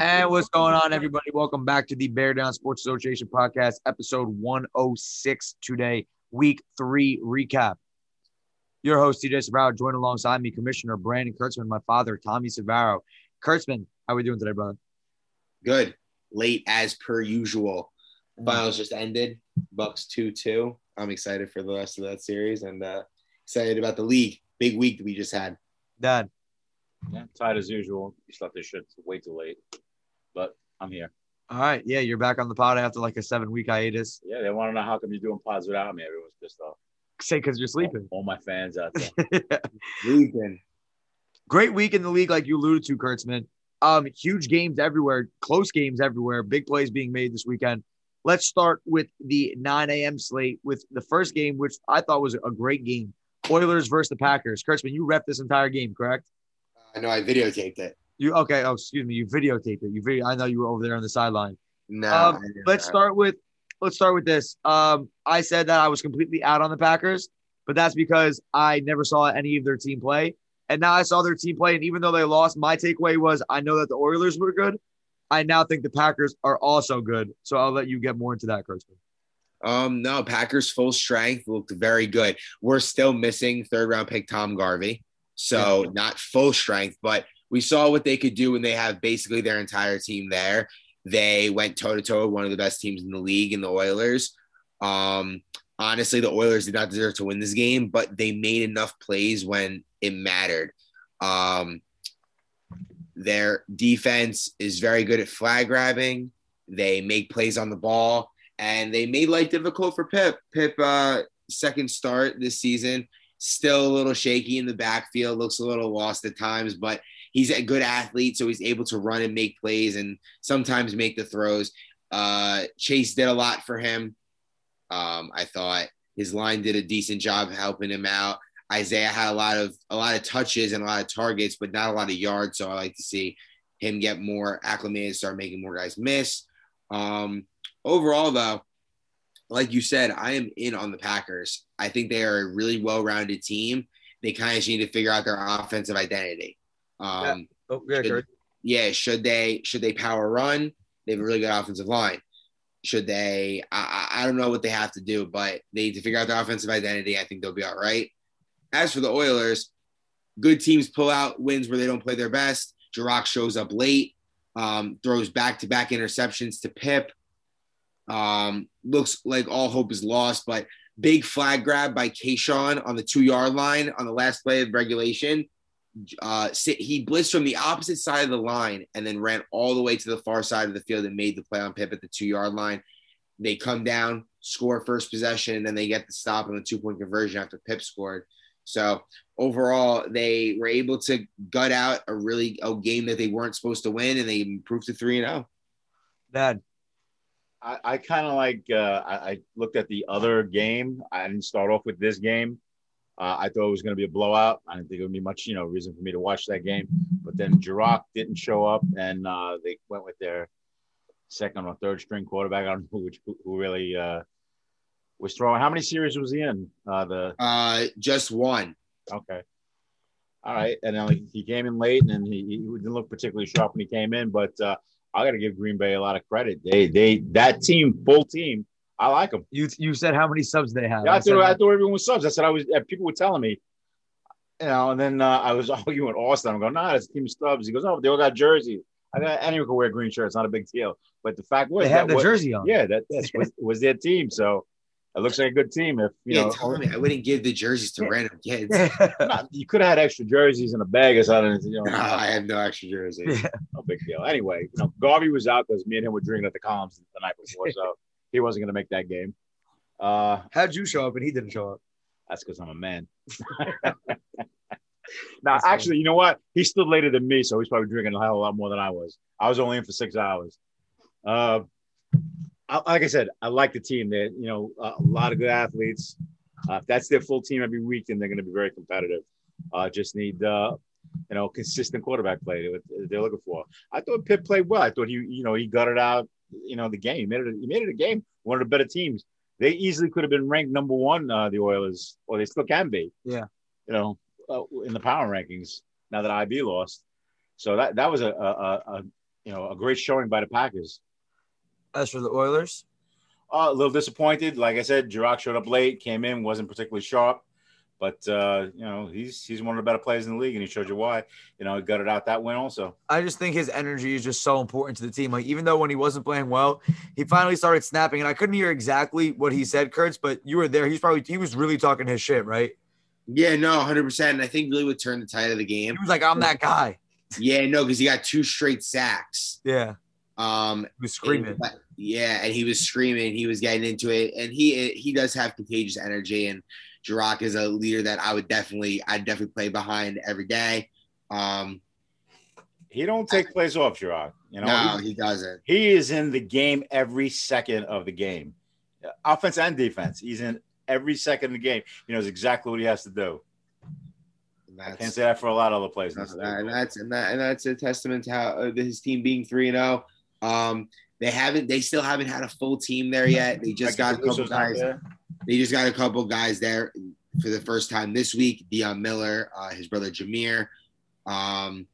And what's going on, everybody? Welcome back to the Bear Down Sports Association podcast, episode 106 today, week three recap. Your host, TJ Savaro, joined alongside me, Commissioner Brandon Kurtzman, my father, Tommy Savaro. Kurtzman, how are we doing today, brother? Good. Late as per usual. Finals just ended. Bucks 2 2. I'm excited for the rest of that series and uh, excited about the league. Big week that we just had. Dad. Yeah, tied as usual. You slept this shit way too late, but I'm here. All right. Yeah, you're back on the pod after like a seven week hiatus. Yeah, they want to know how come you're doing pods without me. Everyone's pissed off. Say because you're sleeping. All, all my fans out there. Sleeping. Great week in the league, like you alluded to, Kurtzman. Um, huge games everywhere, close games everywhere, big plays being made this weekend. Let's start with the 9 a.m. slate with the first game, which I thought was a great game. Oilers versus the Packers. Kurtzman, you rep this entire game, correct? I know I videotaped it. You okay? Oh, excuse me. You videotaped it. You video. I know you were over there on the sideline. No. Um, let's start with let's start with this. Um, I said that I was completely out on the Packers, but that's because I never saw any of their team play, and now I saw their team play. And even though they lost, my takeaway was I know that the Oilers were good. I now think the Packers are also good. So I'll let you get more into that, Kurtzman. Um, no, Packers full strength looked very good. We're still missing third round pick Tom Garvey. So not full strength, but we saw what they could do when they have basically their entire team there. They went toe to toe with one of the best teams in the league in the Oilers. Um, honestly, the Oilers did not deserve to win this game, but they made enough plays when it mattered. Um, their defense is very good at flag grabbing. They make plays on the ball, and they made life difficult for Pip. Pip, uh, second start this season, still a little shaky in the backfield, looks a little lost at times, but he's a good athlete, so he's able to run and make plays and sometimes make the throws. Uh, Chase did a lot for him. Um, I thought his line did a decent job helping him out. Isaiah had a lot of a lot of touches and a lot of targets, but not a lot of yards. So I like to see him get more acclimated, start making more guys miss. Um, overall, though, like you said, I am in on the Packers. I think they are a really well-rounded team. They kind of just need to figure out their offensive identity. Um, Oh, yeah, should, yeah, should they should they power run? They have a really good offensive line. Should they? I, I don't know what they have to do, but they need to figure out their offensive identity. I think they'll be all right. As for the Oilers, good teams pull out wins where they don't play their best. Jirac shows up late, um, throws back to back interceptions to Pip. Um, looks like all hope is lost, but big flag grab by Kayshawn on the two yard line on the last play of regulation. Uh, he blitzed from the opposite side of the line and then ran all the way to the far side of the field and made the play on Pip at the two yard line. They come down, score first possession, and then they get the stop on the two point conversion after Pip scored. So overall, they were able to gut out a really a game that they weren't supposed to win, and they improved to three and oh. zero. Dad. I, I kind of like. Uh, I, I looked at the other game. I didn't start off with this game. Uh, I thought it was going to be a blowout. I didn't think it would be much, you know, reason for me to watch that game. But then Jirac didn't show up, and uh, they went with their second or third string quarterback. I don't know which who, who really uh, was throwing. How many series was he in? Uh, the Uh, just one. Okay. All right. And then he came in late and he, he didn't look particularly sharp when he came in, but uh, I got to give Green Bay a lot of credit. They, they, that team, full team, I like them. You you said how many subs they have? Yeah, I, said thought, I thought everyone was subs. I said I was, uh, people were telling me, you know, and then uh, I was arguing with Austin. I'm going, nah, it's a team of stubs. He goes, oh, they all got jerseys. I got anyone can wear green shirts, not a big deal. But the fact was, they have the was- jersey on. Yeah, that that's, was, was their team. So it looks like a good team. If you yeah, know, tell me I wouldn't give the jerseys to random kids. Not- you could have had extra jerseys in a bag or something. You know, No, I have no extra jerseys. Yeah. no big deal. Anyway, you know, Garvey was out because me and him were drinking at the columns the night before, so he wasn't going to make that game. Uh, How'd you show up and he didn't show up? that's because I'm a man. now, That's funny. actually, you know what? He stood later than me, so he's probably drinking a hell of a lot more than I was. I was only in for six hours. Uh, I, like I said, I like the team. They, you know, a lot of good athletes. Uh, if that's their full team every week, then they're going to be very competitive. Uh, just need, uh, you know, consistent quarterback play that they're looking for. I thought Pip played well. I thought he, you know, he gutted out, you know, the game. He made it. He made it a game. One of the better teams. They easily could have been ranked number one, uh, the Oilers, or they still can be. Yeah. You know, uh, in the power rankings now that IB lost. So that that was a a, a, you know, a great showing by the Packers. As for the Oilers, uh, a little disappointed. Like I said, Jirac showed up late, came in, wasn't particularly sharp, but uh, you know he's he's one of the better players in the league, and he showed you why. You know, he gutted out that win also. I just think his energy is just so important to the team. Like even though when he wasn't playing well, he finally started snapping, and I couldn't hear exactly what he said, Kurtz, but you were there. He's probably he was really talking his shit, right? Yeah, no, hundred percent. And I think really would turn the tide of the game. He was like, "I'm that guy." Yeah, no, because he got two straight sacks. Yeah. Um, he was screaming. And, yeah, and he was screaming. He was getting into it, and he he does have contagious energy. And Jirac is a leader that I would definitely I definitely play behind every day. Um, he don't take plays off Jirac. You know, no, he, he doesn't. He is in the game every second of the game, offense and defense. He's in every second of the game. He knows exactly what he has to do. I can't say that for a lot of other players. No, and that's and that and that's a testament to how uh, his team being three and zero. Um, they haven't. They still haven't had a full team there yet. They just got a couple guys. They just got a couple guys there for the first time this week. Dion Miller, uh, his brother Jameer. Um,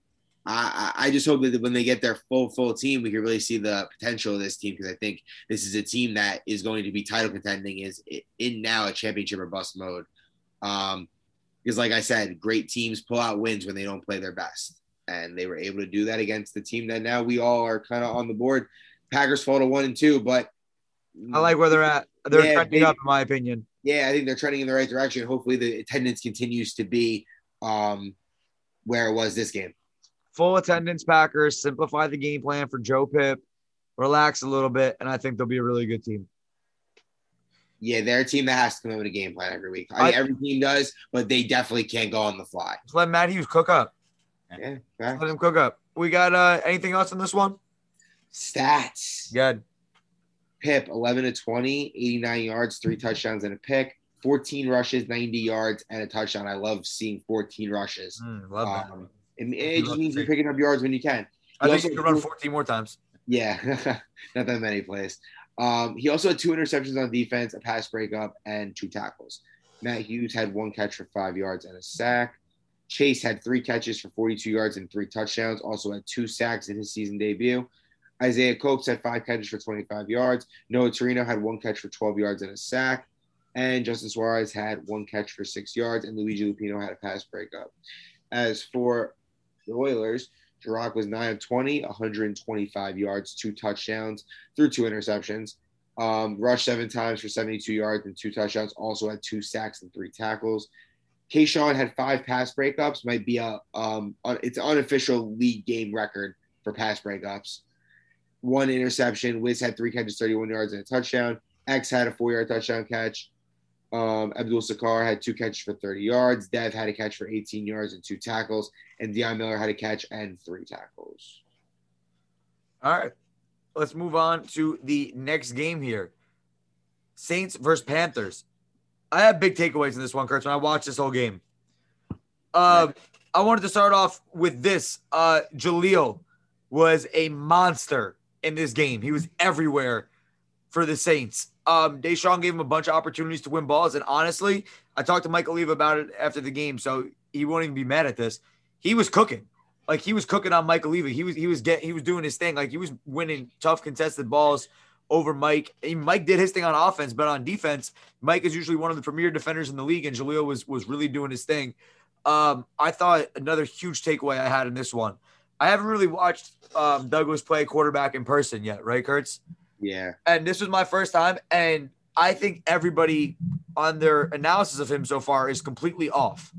I, I just hope that when they get their full full team, we can really see the potential of this team because I think this is a team that is going to be title contending, is in now a championship or bust mode. Um, because, like I said, great teams pull out wins when they don't play their best, and they were able to do that against the team that now we all are kind of on the board. Packers fall to one and two, but I like where they're at. They're yeah, trending they, up, in my opinion. Yeah, I think they're trending in the right direction. Hopefully, the attendance continues to be um, where it was this game. Full attendance, Packers. Simplify the game plan for Joe Pip. Relax a little bit, and I think they'll be a really good team. Yeah, they're a team that has to come up with a game plan every week. I mean, every team does, but they definitely can't go on the fly. Just let Matt Hughes cook up. Yeah, let him cook up. We got uh, anything else on this one? Stats. Good. Pip, 11 to 20, 89 yards, three touchdowns, and a pick. 14 rushes, 90 yards, and a touchdown. I love seeing 14 rushes. Mm, love that. Um, it, it just means you're picking up yards when you can. He I think you can run 14 more times. Yeah, not that many plays. Um, he also had two interceptions on defense, a pass breakup, and two tackles. Matt Hughes had one catch for five yards and a sack. Chase had three catches for 42 yards and three touchdowns, also had two sacks in his season debut. Isaiah Coates had five catches for 25 yards. Noah Torino had one catch for 12 yards and a sack. And Justin Suarez had one catch for six yards. And Luigi Lupino had a pass breakup. As for the Oilers, Jirac was 9 of 20, 125 yards, two touchdowns, threw two interceptions. Um, rushed seven times for 72 yards and two touchdowns. Also had two sacks and three tackles. Kayshawn had five pass breakups. Might be a um, it's unofficial league game record for pass breakups. One interception. Wiz had three catches, 31 yards and a touchdown. X had a four-yard touchdown catch. Um, Abdul Sakar had two catches for 30 yards. Dev had a catch for 18 yards and two tackles. And Dion Miller had a catch and three tackles. All right. Let's move on to the next game here Saints versus Panthers. I have big takeaways in this one, Kurt, when I watched this whole game. Uh, I wanted to start off with this. Uh, Jaleel was a monster in this game. He was everywhere for the Saints. Um, Deshaun gave him a bunch of opportunities to win balls. And honestly, I talked to Mike Oliva about it after the game, so he won't even be mad at this. He was cooking. Like he was cooking on Mike Oliva. He was he was get he was doing his thing. Like he was winning tough contested balls over Mike. And Mike did his thing on offense, but on defense, Mike is usually one of the premier defenders in the league, and Jaleel was was really doing his thing. Um, I thought another huge takeaway I had in this one. I haven't really watched um, Douglas play quarterback in person yet, right, Kurtz? Yeah. And this was my first time, and I think everybody on their analysis of him so far is completely off.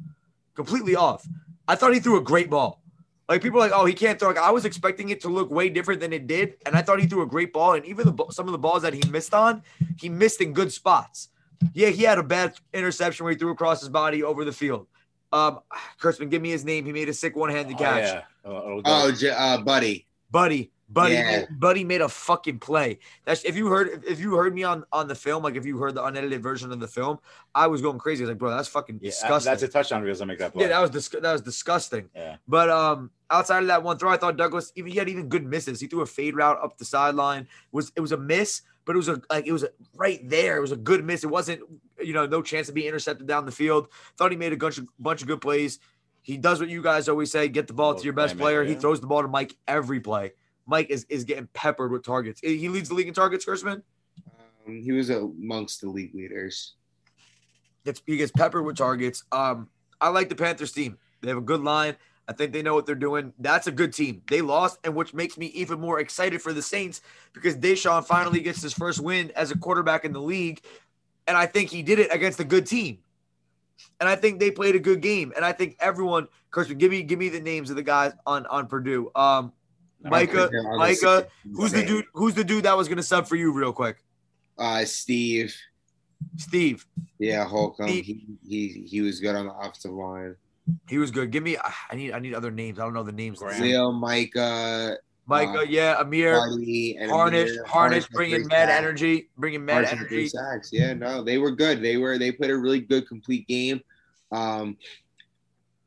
Completely off. I thought he threw a great ball. Like people are like, oh, he can't throw. Like, I was expecting it to look way different than it did, and I thought he threw a great ball. And even the some of the balls that he missed on, he missed in good spots. Yeah, he had a bad interception where he threw across his body over the field. Um, Kurtzman, give me his name. He made a sick one-handed oh, catch. Yeah. Oh, oh, uh, Buddy. Buddy. Buddy, yeah. Buddy made a fucking play. That's if you heard if you heard me on on the film, like if you heard the unedited version of the film, I was going crazy. I was like, bro, that's fucking yeah, disgusting. That's a touchdown because I make that play. Yeah, that was dis- that was disgusting. Yeah. But um, outside of that one throw, I thought Douglas even he had even good misses. He threw a fade route up the sideline. It was it was a miss, but it was a like it was a, right there. It was a good miss. It wasn't you know no chance to be intercepted down the field. Thought he made a bunch of bunch of good plays. He does what you guys always say: get the ball to your best player. He throws the ball to Mike every play. Mike is, is getting peppered with targets. He leads the league in targets, Kurtzman. Um, he was amongst the league leaders. Gets he gets peppered with targets. Um, I like the Panthers team. They have a good line. I think they know what they're doing. That's a good team. They lost, and which makes me even more excited for the Saints because Deshaun finally gets his first win as a quarterback in the league. And I think he did it against a good team. And I think they played a good game. And I think everyone, Kurtzman, give me give me the names of the guys on on Purdue. Um, Micah, Micah, who's the dude? Who's the dude that was gonna sub for you, real quick? Uh, Steve. Steve. Yeah, Holcomb. Steve. He, he he was good on the offensive line. He was good. Give me. I need. I need other names. I don't know the names. Leo, Micah. Micah, uh, yeah, Amir, Harnish, Harnish, bringing mad sacks. energy, bringing mad Harnish energy. Sacks. Yeah, no, they were good. They were. They played a really good, complete game. Um,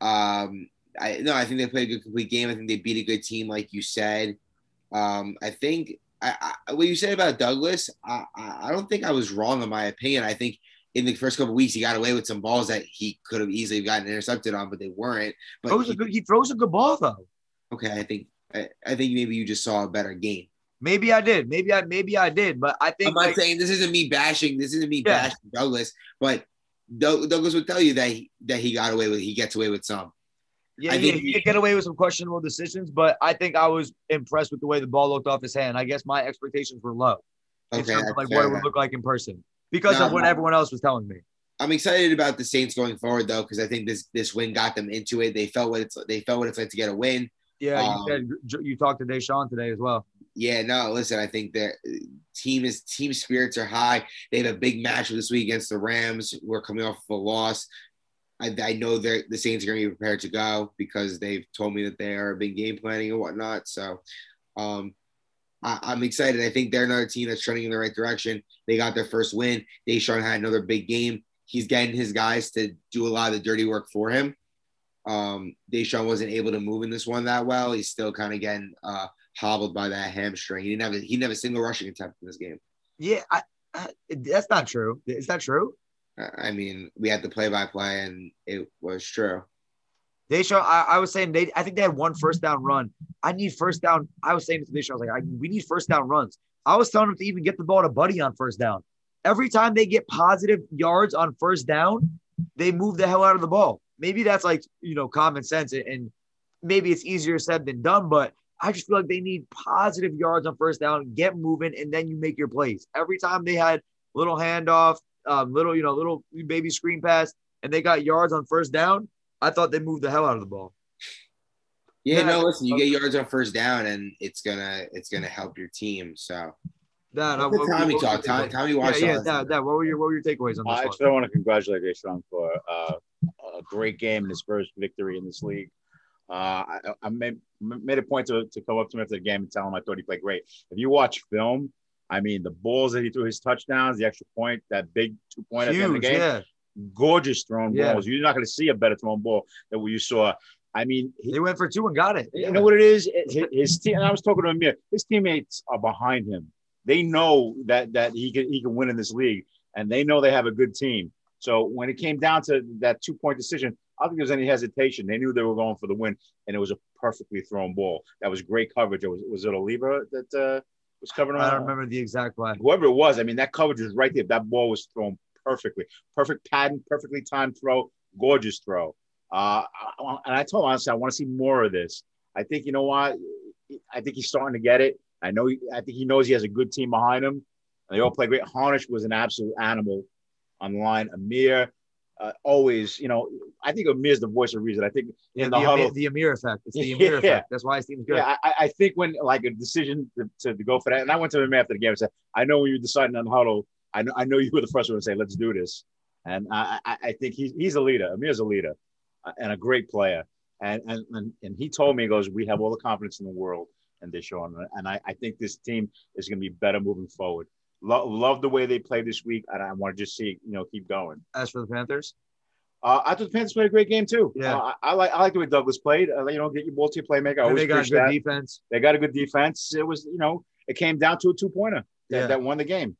um, I no, I think they played a good, complete game. I think they beat a good team, like you said. Um, I think I, I, what you said about Douglas, I, I don't think I was wrong in my opinion. I think in the first couple weeks, he got away with some balls that he could have easily gotten intercepted on, but they weren't. But throws he, good, he throws a good ball though. Okay, I think I, I, think maybe you just saw a better game. Maybe I did. Maybe I maybe I did. But I think I'm not like, saying this isn't me bashing. This isn't me yeah. bashing Douglas, but Douglas would tell you that he, that he got away with. He gets away with some. Yeah, I yeah, he did get away with some questionable decisions, but I think I was impressed with the way the ball looked off his hand. I guess my expectations were low in okay, terms of like what it would look like in person because no, of what everyone else was telling me. I'm excited about the Saints going forward though, because I think this this win got them into it. They felt what it's they felt what it's like to get a win. Yeah, um, you said you talked to Deshaun today as well. Yeah, no, listen, I think that team is team spirits are high. They have a big match this week against the Rams. We're coming off of a loss. I, I know that the Saints are going to be prepared to go because they've told me that they are been game planning and whatnot. So, um, I, am excited. I think they're another team that's trending in the right direction. They got their first win. Deshaun had another big game. He's getting his guys to do a lot of the dirty work for him. Um, Deshaun wasn't able to move in this one that well. He's still kind of getting uh, hobbled by that hamstring. He didn't have a, he didn't have a single rushing attempt in this game. Yeah, I, I, that's not true. Is that true? I mean, we had the play by play, and it was true. Deshaun, I, I, was saying they. I think they had one first down run. I need first down. I was saying to Deshaun, I was like, I, we need first down runs. I was telling them to even get the ball to Buddy on first down. Every time they get positive yards on first down, they move the hell out of the ball. Maybe that's like you know common sense, and maybe it's easier said than done. But I just feel like they need positive yards on first down, get moving, and then you make your plays. Every time they had little handoff, um, little, you know, little baby screen pass, and they got yards on first down, I thought they moved the hell out of the ball. Yeah, yeah no, listen, you get yards on first down, and it's gonna it's gonna help your team. So. That, uh, what, Tommy what, talk. Tommy, Tommy watched. Yeah, yeah that, that, What were your What were your takeaways on this? I actually want to congratulate Deshaun for uh, a great game and his first victory in this league. Uh, I, I made, made a point to, to come up to him after the game and tell him I thought he played great. If you watch film, I mean, the balls that he threw, his touchdowns, the extra point, that big two point at the end of the game, yeah. gorgeous thrown yeah. balls. You're not going to see a better thrown ball than what you saw. I mean, he, they went for two and got it. You know what it is? His, his team. And I was talking to him. His teammates are behind him. They know that that he can he can win in this league, and they know they have a good team. So when it came down to that two point decision, I don't think there was any hesitation. They knew they were going for the win, and it was a perfectly thrown ball. That was great coverage. It was was it Oliva that uh, was covering. I don't remember the exact play. Whoever it was, I mean, that coverage was right there. That ball was thrown perfectly, perfect pattern, perfectly timed throw, gorgeous throw. Uh, and I told him honestly, I want to see more of this. I think you know what? I think he's starting to get it. I know. He, I think he knows he has a good team behind him. They all play great. Harnish was an absolute animal on the line. Amir, uh, always, you know, I think Amir's the voice of reason. I think in the, the huddle, Amir, the Amir effect. It's the Amir yeah. effect. That's why his team's good. Yeah, I, I, think when like a decision to, to, to, go for that, and I went to him after the game and said, I know when you're deciding on the huddle, I know I know you were the first one to say, let's do this. And I, I, I think he's he's a leader. Amir's a leader uh, and a great player. And, and and and he told me, he goes, we have all the confidence in the world in Deshaun, and I, I think this team is going to be better moving forward. Lo- love the way they play this week, and I want to just see you know keep going. As for the Panthers, uh, I thought the Panthers played a great game too. Yeah, uh, I, I, like I like the way Douglas played. Uh, you know, get your multi playmaker. I always they got a good that. defense. They got a good defense. It was you know it came down to a two pointer that, yeah. that won the game.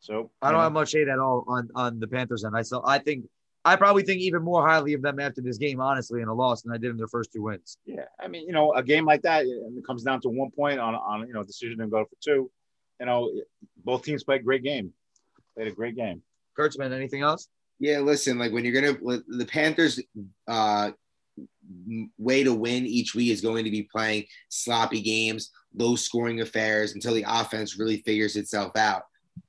So I don't know. have much hate at all on on the Panthers, and I still I think I probably think even more highly of them after this game, honestly, in a loss than I did in their first two wins. Yeah, I mean, you know, a game like that, and it comes down to one point on on you know decision and go for two. You know, both teams played a great game. Played a great game. Kurtzman, anything else? Yeah, listen, like when you're gonna the Panthers uh way to win each week is going to be playing sloppy games, low scoring affairs until the offense really figures itself out.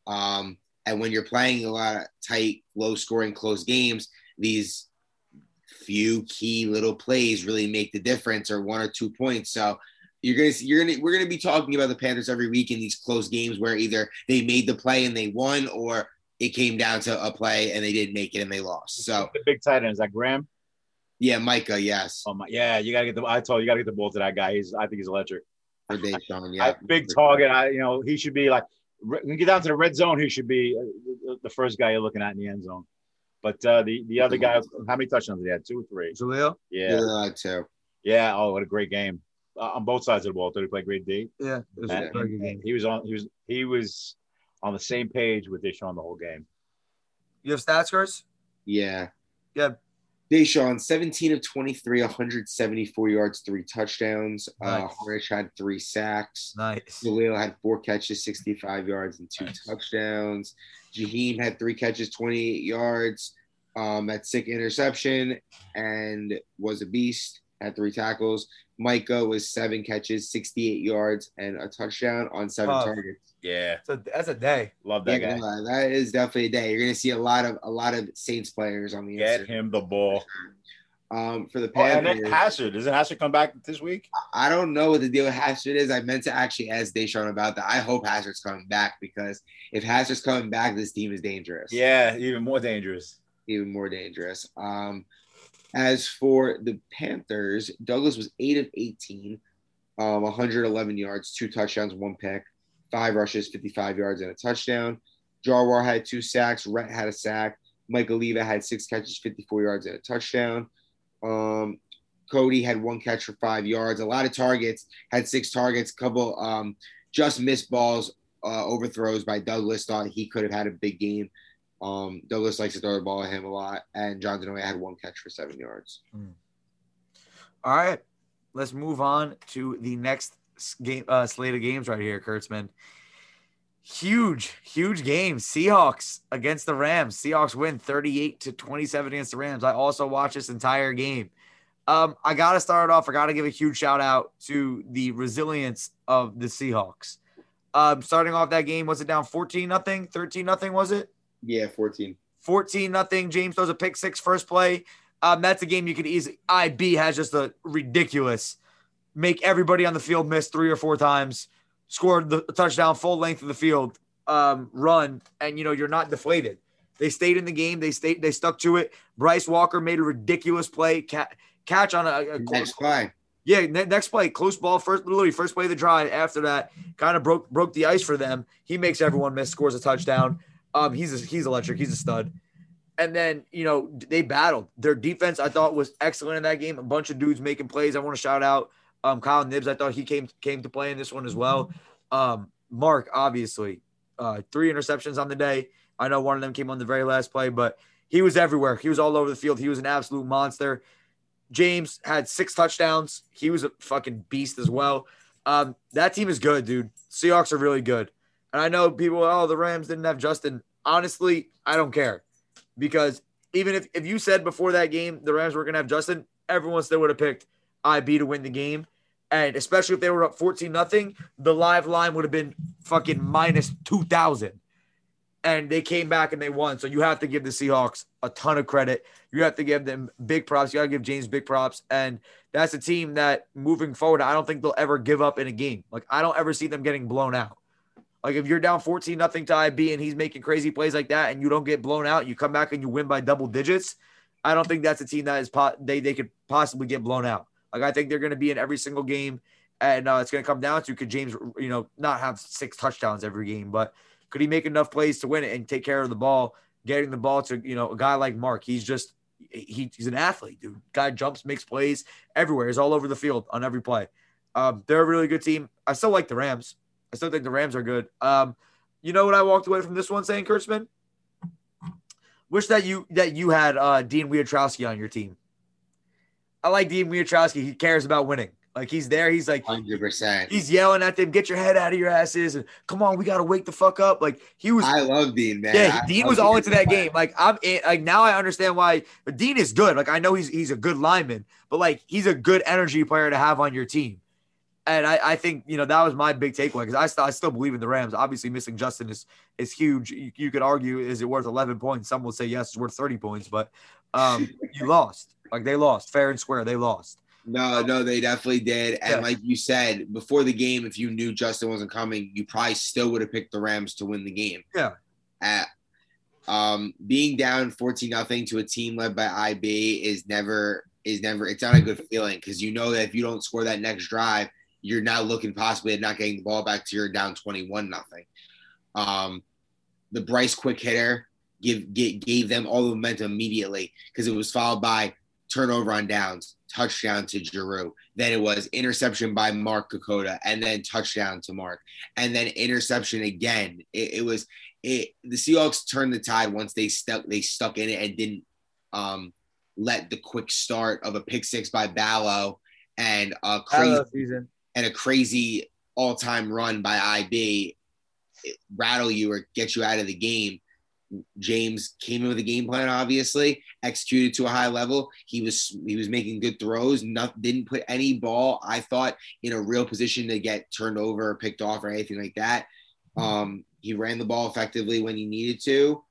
Um, and when you're playing a lot of tight, low scoring, close games, these few key little plays really make the difference or one or two points. So you're gonna see, you're gonna we're gonna be talking about the Panthers every week in these close games where either they made the play and they won or it came down to a play and they didn't make it and they lost. So the big tight end is that Graham. Yeah, Micah. Yes. Oh my, yeah, you gotta get the. I told you, you gotta get the ball to that guy. He's, I think he's electric. For Deshaun, yeah. big target. I, you know, he should be like when you get down to the red zone, he should be uh, the first guy you're looking at in the end zone. But uh, the the other guy, how many touchdowns did he have? Two or three? Jaleel? Yeah, yeah two. Yeah. Oh, what a great game uh, on both sides of the ball. Did he play great D? Yeah, it was and, a very good game. He was on. He was he was on the same page with Deshaun the whole game. You have stats, Chris? Yeah. Yeah. Deshaun, 17 of 23, 174 yards, three touchdowns. Uh, nice. Uh, Harnish had three sacks. Nice. Jaleel had four catches, 65 yards, and two nice. touchdowns. Jaheim had three catches, 28 yards. Um, that sick interception and was a beast. Had three tackles. Micah was seven catches, 68 yards, and a touchdown on seven oh. targets. Yeah, so that's a day. Love that yeah, guy. that is definitely a day. You're gonna see a lot of a lot of Saints players on the get inside. him the ball. Um, for the Panthers, oh, and then Hashard doesn't Hashard come back this week? I don't know what the deal with Hashard is. I meant to actually ask Deshaun about that. I hope Hashard's coming back because if Hashard's coming back, this team is dangerous. Yeah, even more dangerous. Even more dangerous. Um, as for the Panthers, Douglas was eight of 18, um, 111 yards, two touchdowns, one pick five rushes, 55 yards, and a touchdown. Jarwar had two sacks. Rhett had a sack. Mike Oliva had six catches, 54 yards, and a touchdown. Um, Cody had one catch for five yards. A lot of targets. Had six targets. Couple um, just missed balls, uh, overthrows by Douglas. Thought he could have had a big game. Um, Douglas likes to throw the ball at him a lot, and John Denoy had one catch for seven yards. Mm. All right, let's move on to the next game uh, slate of games right here, Kurtzman. Huge, huge game. Seahawks against the Rams. Seahawks win 38 to 27 against the Rams. I also watched this entire game. Um, I gotta start off. I gotta give a huge shout out to the resilience of the Seahawks. Um, starting off that game, was it down 14 nothing, 13 nothing? Was it? Yeah, 14. 14 nothing. James throws a pick six first play. Um, that's a game you could easily. IB has just a ridiculous make everybody on the field miss three or four times, scored the touchdown full length of the field, um, run, and you know you're not deflated. They stayed in the game. They stayed. They stuck to it. Bryce Walker made a ridiculous play, catch on a, a next play. Yeah, ne- next play, close ball, first literally first play of the drive. After that, kind of broke broke the ice for them. He makes everyone miss, scores a touchdown. Um, he's a, he's electric. He's a stud. And then you know they battled. Their defense, I thought, was excellent in that game. A bunch of dudes making plays. I want to shout out um, Kyle Nibbs, I thought he came came to play in this one as well. Um, Mark, obviously, uh, three interceptions on the day. I know one of them came on the very last play, but he was everywhere. He was all over the field. He was an absolute monster. James had six touchdowns. He was a fucking beast as well. Um, that team is good, dude. Seahawks are really good. And I know people, oh, the Rams didn't have Justin. Honestly, I don't care because even if, if you said before that game the Rams were going to have Justin, everyone still would have picked IB to win the game. And especially if they were up 14 nothing, the live line would have been fucking minus 2,000. And they came back and they won. So you have to give the Seahawks a ton of credit. You have to give them big props. You got to give James big props. And that's a team that moving forward, I don't think they'll ever give up in a game. Like, I don't ever see them getting blown out. Like, if you're down 14 nothing to IB and he's making crazy plays like that and you don't get blown out, you come back and you win by double digits. I don't think that's a team that is po- they, they could possibly get blown out. Like I think they're going to be in every single game, and uh, it's going to come down to could James, you know, not have six touchdowns every game, but could he make enough plays to win it and take care of the ball, getting the ball to you know a guy like Mark? He's just he, he's an athlete, dude. Guy jumps, makes plays everywhere. He's all over the field on every play. Um, they're a really good team. I still like the Rams. I still think the Rams are good. Um, you know what I walked away from this one saying, Kurtzman? Wish that you that you had uh, Dean Wiatrowski on your team. I like Dean Wiatrowski. He cares about winning. Like he's there. He's like hundred percent. He's yelling at them, "Get your head out of your asses!" And come on, we gotta wake the fuck up. Like he was. I love Dean, man. Yeah, I Dean was all into that game. Like I'm in, like now I understand why. But Dean is good. Like I know he's he's a good lineman, but like he's a good energy player to have on your team. And I, I think you know that was my big takeaway because I still I still believe in the Rams. Obviously, missing Justin is is huge. You, you could argue is it worth 11 points? Some will say yes, it's worth 30 points, but um, you lost. Like they lost fair and square. They lost. No, no, they definitely did. And Yeah. like you said before the game, if you knew Justin wasn't coming, you probably still would have picked the Rams to win the game. Yeah. At um, being down fourteen nothing to a team led by IB is never is never. It's not a good feeling because you know that if you don't score that next drive, you're now looking possibly at not getting the ball back to your down twenty one nothing. Um, the Bryce quick hitter give, give gave them all the momentum immediately because it was followed by turnover on downs, touchdown to Giroux. Then it was interception by Mark Kokota, and then touchdown to Mark, and then interception again. It, it was it. The Seahawks turned the tide once they stuck they stuck in it and didn't um, let the quick start of a pick six by Ballo and a crazy season. And a crazy all time run by IB rattle you or get you out of the game. James came in with a game plan, obviously, executed to a high level. He was he was making good throws, not, didn't put any ball, I thought, in a real position to get turned over or picked off or anything like that. Um, he ran the ball effectively when he needed to,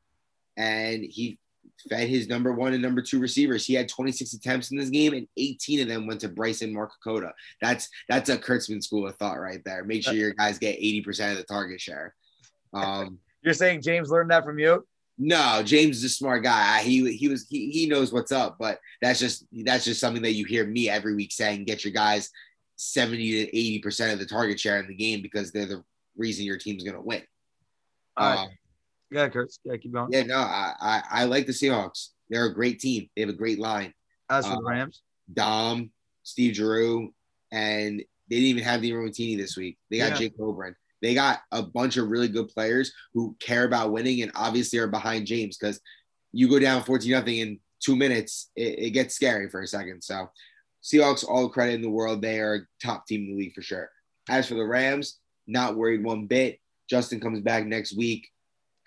and he fed his number one and number two receivers. He had 26 attempts in this game, and 18 of them went to Bryson Markakota. That's that's a Kurtzman school of thought right there. Make sure your guys get 80% of the target share. Um, You're saying James learned that from you? no, James is a smart guy. I- He he was he, he knows what's up, but that's just that's just something that you hear me every week saying. Get your guys 70 to 80 percent of the target share in the game because they're the reason your team's gonna win. All right. Um, Yeah, Kurt. Yeah, keep going. yeah, no, I, I I like the Seahawks. They're a great team. They have a great line. As for the um, Rams, Dom, Steve Giroux, and they didn't even have the Rotini this week. They got Yeah. Jake Coburn. They got a bunch of really good players who care about winning and obviously are behind James because you go down 14 nothing in two minutes, it, it gets scary for a second. So Seahawks, all credit in the world. They are top team in the league for sure. As for the Rams, not worried one bit. Justin comes back next week.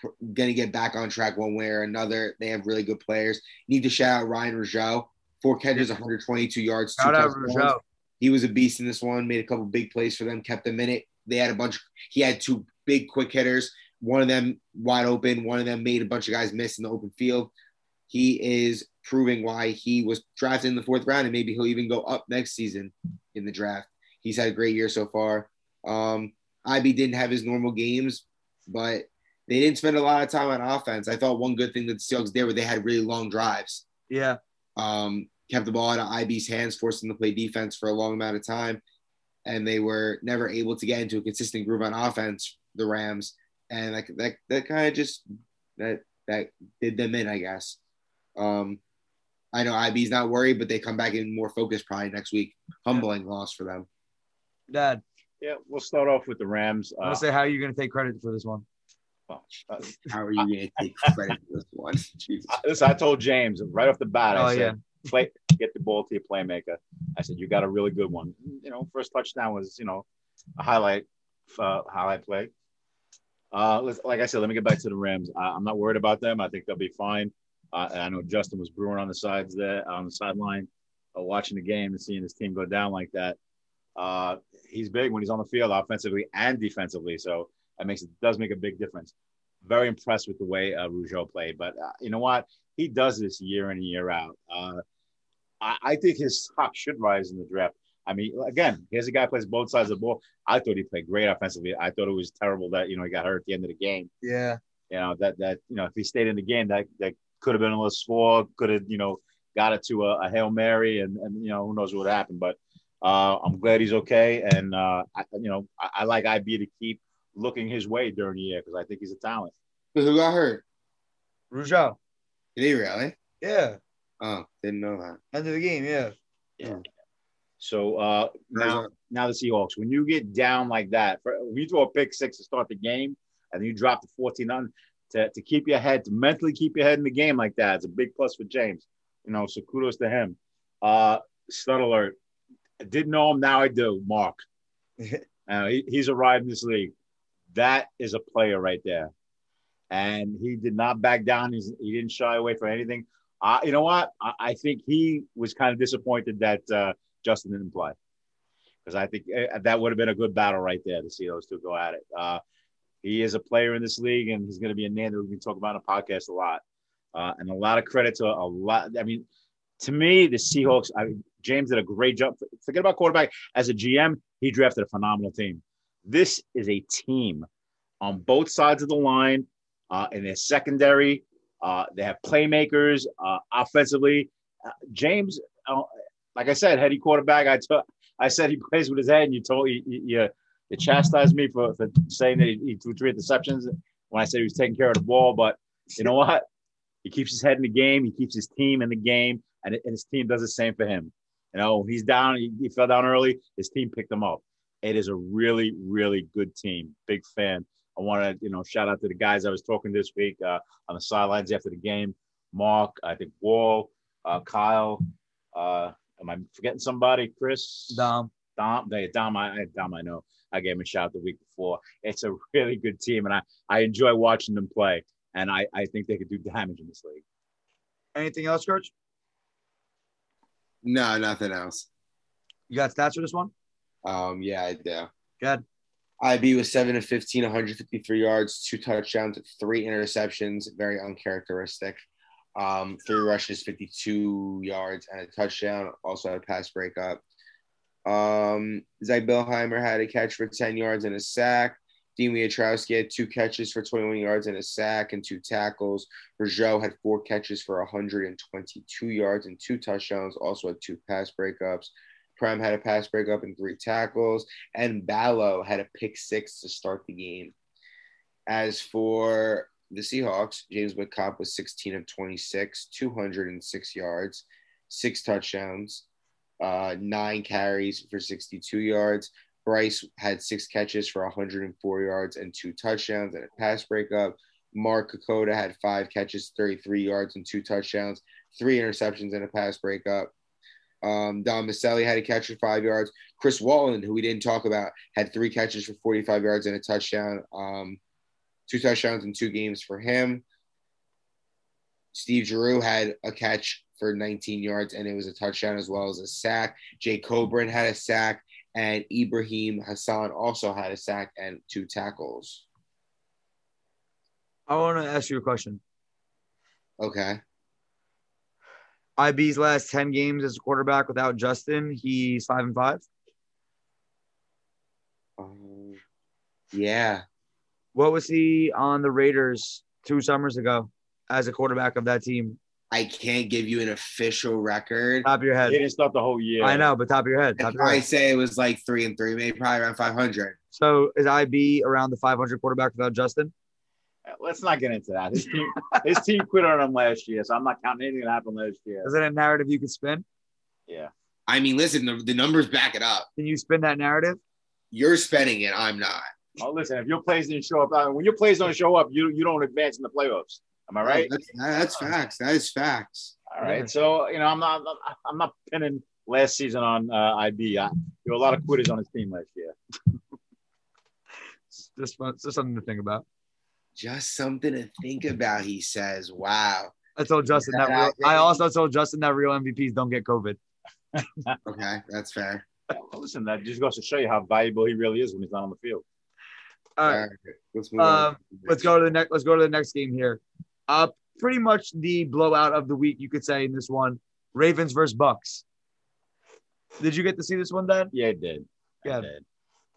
Going to get back on track one way or another. They have really good players. Need to shout out Ryan Rougeau. Four catches, 122 yards. shout out Rougeau. he was a beast in this one. Made a couple big plays for them, kept them in it. They had a bunch. He had two big quick hitters. One of them wide open. One of them made a bunch of guys miss in the open field. He is proving why he was drafted in the fourth round, and maybe he'll even go up next season in the draft. He's had a great year so far. Um, IB didn't have his normal games, but they didn't spend a lot of time on offense. I thought one good thing that the Seahawks did were they had really long drives Yeah. um, kept the ball out of IB's hands, forced them to play defense for a long amount of time. And they were never able to get into a consistent groove on offense, the Rams. And like that, that kind of just that that did them in, I guess. Um, I know IB's not worried, but they come back in more focused probably next week. Humbling loss for them. Dad, Yeah, we'll start off with the Rams. I want Uh, to say how are you going to take credit for this one? Uh, How are you going to take credit for this one? Jesus. listen, I told James right off the bat. Oh, I said, yeah. play, get the ball to your playmaker. I said, you got a really good one. You know, first touchdown was, you know, a highlight, uh, highlight play. Uh, let's, like I said, let me get back to the Rams. I, I'm not worried about them. I think they'll be fine. Uh, I know Justin was brewing on the sides there, on the sideline, uh, watching the game and seeing his team go down like that. Uh, he's big when he's on the field, offensively and defensively. So that makes it does make a big difference. Very impressed with the way uh, Rougeau played, but uh, you know what? He does this year in and year out. Uh, I, I think his stock should rise in the draft. I mean, again, here's a guy who plays both sides of the ball. I thought he played great offensively. I thought it was terrible that you know he got hurt at the end of the game. Yeah. You know that that you know if he stayed in the game, that that could have been a little score. Could have you know got it to a, a hail mary, and and you know who knows what would happen. But uh, I'm glad he's okay, and uh, I, you know I, I like IB to keep looking his way during the year because I think he's a talent. But who got hurt? Rougeau. Did he really? Yeah. Oh, didn't know that. End of the game. Yeah. Yeah. So uh, now, now the Seahawks. When you get down like that, for, when you throw a pick six to start the game, and you drop the 14 on, to, to keep your head, to mentally keep your head in the game like that. It's a big plus for James. You know, so kudos to him. Uh, stud alert. I didn't know him, now I do. Mark. uh, he, he's arrived in this league. That is a player right there. And he did not back down. He's, he didn't shy away from anything. You know what? I, I think he was kind of disappointed that uh, Justin didn't play because I think uh, that would have been a good battle right there to see those two go at it. Uh, he is a player in this league, and he's going to be a name that we can talk about on a podcast a lot. Uh, and a lot of credit to a lot. I mean, to me, the Seahawks. I mean, James did a great job. Forget about quarterback. As a GM, he drafted a phenomenal team. This is a team on both sides of the line. Uh, in their secondary, uh, they have playmakers uh, offensively. Uh, James, uh, like I said, heady quarterback. I. I said he plays with his head, and you told you, you, you chastised me for, for saying that he, he threw three interceptions when I said he was taking care of the ball. But you know what? He keeps his head in the game. He keeps his team in the game, and, and his team does the same for him. You know, he's down. He, he fell down early. His team picked him up. It is a really, really good team. Big fan. I want to, you know, shout out to the guys I was talking this week uh, on the sidelines after the game. Mark, I think Wall, uh, Kyle. Uh, am I forgetting somebody? Chris, Dom, Dom, they, Dom, I, Dom, I know. I gave him a shout the week before. It's a really good team, and I, I enjoy watching them play. And I, I think they could do damage in this league. anything else, Coach? No, nothing else. You got stats for this one? Um, yeah, I do. Good. IB was seven of 15, 153 yards, two touchdowns, three interceptions, very uncharacteristic. Um, three rushes, 52 yards, and a touchdown. Also had a pass breakup. Um, Zach Bilheimer had a catch for 10 yards and a sack. Dean Wiatrowski had two catches for 21 yards and a sack and two tackles. Rougeau had four catches for 122 yards and two touchdowns, also had two pass breakups. Prime had a pass breakup and three tackles, and Ballo had a pick six to start the game. As for the Seahawks, James Whitcomb was 16 of 26, 206 yards, six touchdowns, uh, nine carries for 62 yards. Bryce had six catches for 104 yards and two touchdowns and a pass breakup. Mark Kokoda had five catches, 33 yards and two touchdowns, three interceptions and a pass breakup. Um, Dom Maselli had a catch for five yards. Chris Wallen, who we didn't talk about, had three catches for 45 yards and a touchdown. Um, two touchdowns in two games for him. Steve Giroux had a catch for 19 yards and it was a touchdown as well as a sack. Jay Coburn had a sack and Ibrahim Hassan also had a sack and two tackles. I want to ask you a question. Okay. IB's last 10 games as a quarterback without Justin, he's five and five. Um, yeah. What was he on the Raiders two summers ago as a quarterback of that team? I can't give you an official record. Top of your head. He didn't start the whole year. I know, but top of your head. Top I'd of your probably head. say it was like three and three, maybe probably around 500. So is IB around the 500 quarterback without Justin? Let's not get into that. His team, his team quit on him last year, so I'm not counting anything that happened last year. Is that a narrative you could spin? Yeah. I mean, listen, the, the numbers back it up. Can you spin that narrative? You're spending it. I'm not. Oh, listen, if your plays didn't show up, uh, when your plays don't show up, you you don't advance in the playoffs. Am I right? That's, that's facts. That is facts. All right. So you know, I'm not I'm not pinning last season on uh, IB. I, there were a lot of quitters on his team last year. It's Just, fun- it's just something to think about. Just something to think about, he says. Wow. I told Justin that. Yeah, Real, I also told Justin that real MVPs don't get COVID. Okay, that's fair. Well, listen, that just goes to show you how valuable he really is when he's not on the field. All right. All right, let's move on. Um, let's go to the next. Let's go to the next game here. Uh, pretty much the blowout of the week, you could say in this one: Ravens versus Bucks. Did you get to see this one, Dad? Yeah, it did. Yeah. It did.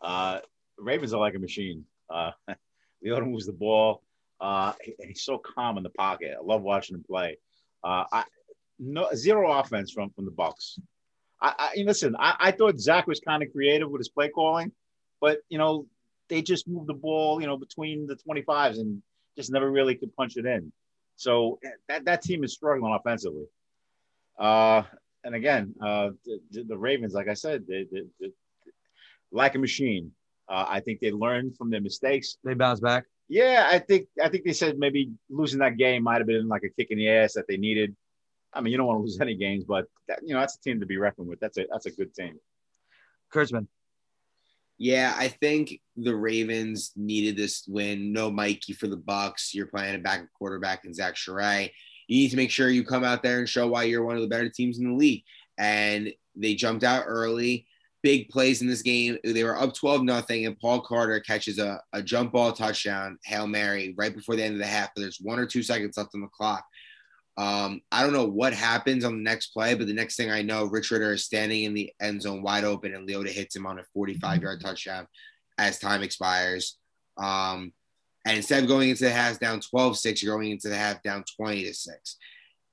Uh, Ravens are like a machine. Uh, Leota moves the ball. Uh, he- he's so calm in the pocket. I love watching him play. Uh, I, no zero offense from from the Bucks. I, I listen. I, I thought Zach was kind of creative with his play calling, but you know they just moved the ball, you know, between the 25s and just never really could punch it in. So that that team is struggling offensively. Uh, and again, uh, the, the- Ravens, like I said, they, they like a machine. Uh, I think they learned from their mistakes. They bounce back. Yeah, I think I think they said maybe losing that game might have been like a kick in the ass that they needed. I mean, you don't want to lose any games, but that, you know that's a team to be reckoned with. That's a that's a good team. Kurtzman. Yeah, I think the Ravens needed this win. No Mikey for the Bucks. You're playing a backup quarterback in Zach Charay. You need to make sure you come out there and show why you're one of the better teams in the league. And they jumped out early. Big plays in this game. They were up 12 nothing, and Paul Carter catches a, a jump ball touchdown, Hail Mary, right before the end of the half. But there's one or two seconds left on the clock. Um, I don't know what happens on the next play, but the next thing I know, Rich Ritter is standing in the end zone wide open, and Leota hits him on a 45 yard touchdown as time expires. Um, and instead of going into the half down 12 6, you're going into the half down 20 to 6.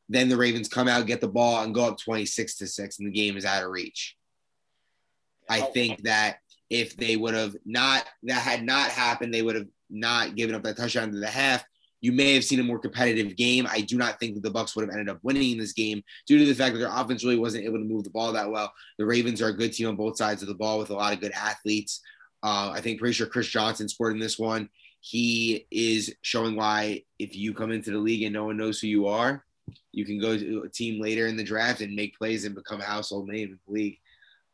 Then the Ravens come out, get the ball, and go up 26 to 6, and the game is out of reach. I think that if they would have not, that had not happened, they would have not given up that touchdown to the half you may have seen a more competitive game. I do not think that the Bucks would have ended up winning this game due to the fact that their offense really wasn't able to move the ball that well. The Ravens are a good team on both sides of the ball with a lot of good athletes. Uh, I think pretty sure Chris Johnson scored in this one. He is showing why if you come into the league and no one knows who you are, you can go to a team later in the draft and make plays and become a household name in the league.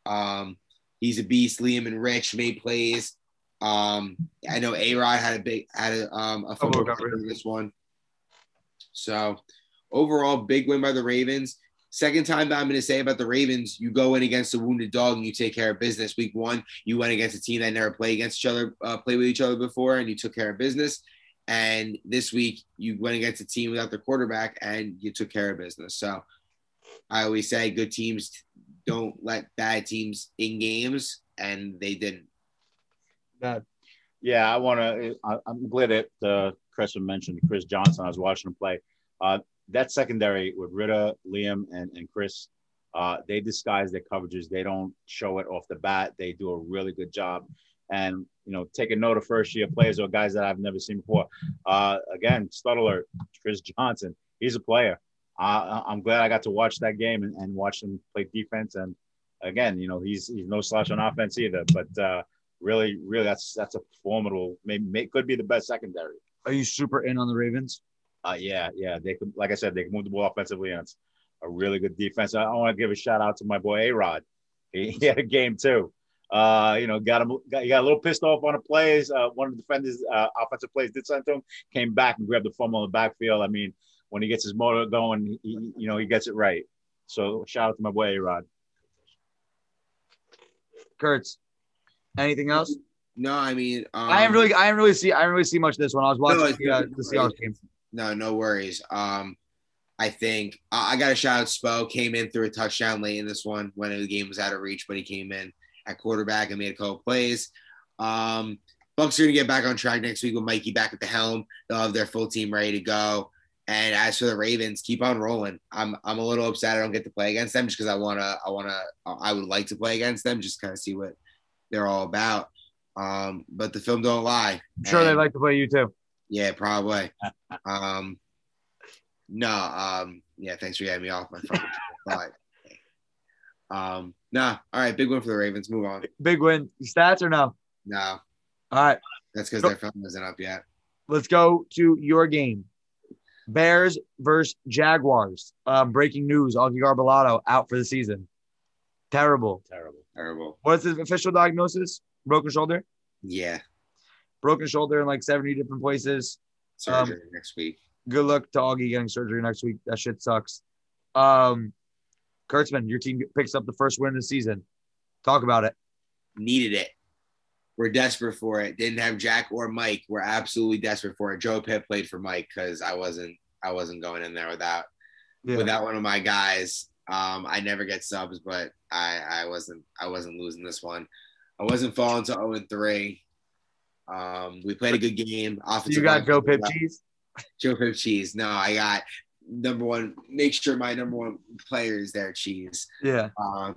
Um, he's a beast. Liam and Rich made plays. Um, I know A Rod had a big had a um a fumble in this one. So overall, big win by the Ravens. Second time that I'm going to say about the Ravens, you go in against a wounded dog and you take care of business. Week one, you went against a team that never played against each other, uh, played with each other before, and you took care of business. And this week, you went against a team without their quarterback and you took care of business. So I always say good teams don't let bad teams in games, and they didn't that. Yeah, I want to. I'm glad that uh, Chris mentioned Chris Johnson. I was watching him play. Uh, that secondary with Ritter, Liam, and, and Chris, uh, they disguise their coverages. They don't show it off the bat. They do a really good job. And you know, take a note of first year players or guys that I've never seen before. Uh, again, stud alert, Chris Johnson. He's a player. I'm glad I got to watch that game and, and watch him play defense. And again, you know, he's he's no slouch on offense either. But uh, really, really, that's that's a formidable. Maybe may, could be the best secondary. Are you super in on the Ravens? Uh, yeah, yeah. They could, like I said, they can move the ball offensively, and it's a really good defense. I, I want to give a shout out to my boy A Rod. He, he, had a game too. Uh, you know, got him. Got, he got a little pissed off on the plays. Uh, one of the defenders, uh, offensive plays, did something to him. Came back and grabbed the fumble on the backfield. I mean, when he gets his motor going, he, you know, he gets it right. So shout out to my boy Rod. Kurtz. Anything else? No, I mean, um, I didn't really, I didn't really see, I didn't really see much of this one. I was watching no, the, uh, the Seahawks game. No, no worries. Um, I think I got a shout out. Spo came in threw a touchdown late in this one when the game was out of reach, but he came in at quarterback and made a couple plays. Um, Bucks are gonna get back on track next week with Mikey back at the helm. They'll have their full team ready to go. And as for the Ravens, keep on rolling. I'm I'm a little upset I don't get to play against them just because I wanna I wanna I would like to play against them just kind of see what they're all about. Um, but the film don't lie. I'm sure and, they'd like to play you too. Yeah, probably. um, no, um, yeah, thanks for getting me off my fucking thought. Um, nah, all right, big win for the Ravens. Move on. Big win. Stats or no? No. All right. That's because their film isn't up yet. Let's go to your game. Bears versus Jaguars. Um, breaking news: Augie Garbellato out for the season. Terrible. Terrible. Terrible. What's his official diagnosis? Broken shoulder? Yeah. Broken shoulder in like 70 different places. Surgery um, next week. Good luck to Augie getting surgery next week. That shit sucks. Um, Kurtzman, your team picks up the first win of the season. Talk about it. Needed it. We're desperate for it. Didn't have Jack or Mike. We're absolutely desperate for it. Joe Pip played for Mike because I wasn't I wasn't going in there without yeah. without one of my guys. Um, I never get subs, but I, I wasn't I wasn't losing this one. I wasn't falling to 0 and 3. Um, we played a good game. Offensive you got Joe Pip Cheese? Joe Pip Cheese. No, I got number one. Make sure my number one player is there, Cheese. Yeah. Um,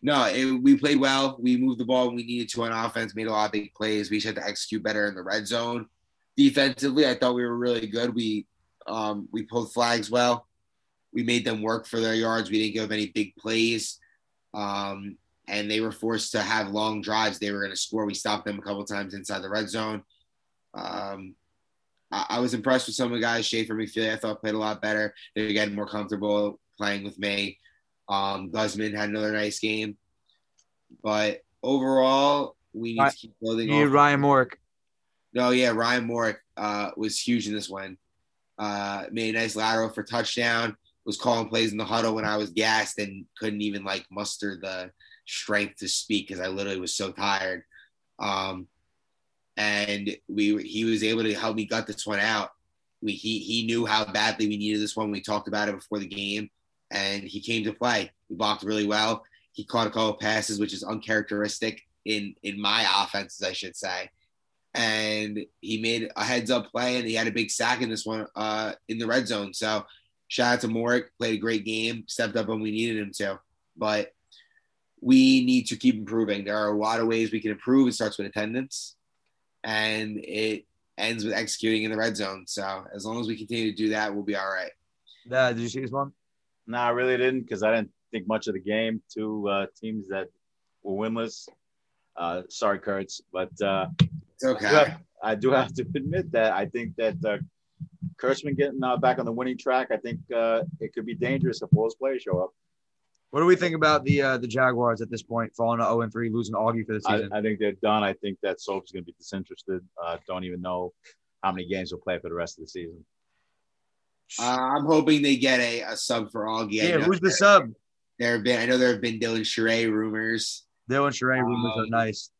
no, it, we played well. We moved the ball when we needed to on offense, made a lot of big plays. We just had to execute better in the red zone. Defensively, I thought we were really good. We um, we pulled flags well we made them work for their yards. We didn't give any big plays. Um, and they were forced to have long drives. They were going to score. We stopped them a couple times inside the red zone. Um, I, I was impressed with some of the guys. Schaefer McFeely, I thought played a lot better. They're getting more comfortable playing with me. Um, Guzman had another nice game, but overall, we need Right. to keep building. You need Ryan Mork. No, yeah, Ryan Moore uh, was huge in this one. Uh, made a nice lateral for touchdown. Was calling plays in the huddle when I was gassed and couldn't even like muster the strength to speak because I literally was so tired. Um, and we he was able to help me gut this one out. We he he knew how badly we needed this one. We talked about it before the game, and he came to play. He blocked really well. He caught a couple of passes, which is uncharacteristic in in my offenses, I should say and he made a heads up play and he had a big sack in this one uh, in the red zone. So shout out to Morik, played a great game, stepped up when we needed him to. But we need to keep improving. There are a lot of ways we can improve. It starts with attendance and it ends with executing in the red zone. So as long as we continue to do that, we'll be all right. Uh, did you see this one? No, I really didn't because I didn't think much of the game. Two uh, teams that were winless. Uh, sorry, Kurtz, but uh, It's okay. I do have- I do have to admit that I think that uh, Kurtzman getting uh, back on the winning track. I think uh, it could be dangerous if all his players show up. What do we think about the uh, the Jaguars at this point, falling to 0 and 3, losing Augie for the I, season? I think they're done. I think that Soap's going to be disinterested. Uh, don't even know how many games he'll play for the rest of the season. Uh, I'm hoping they get a, a sub for Augie. Yeah, who's the sub? There have been I know there have been Dylan Sheree rumors. Dylan Sheree rumors are Um, nice.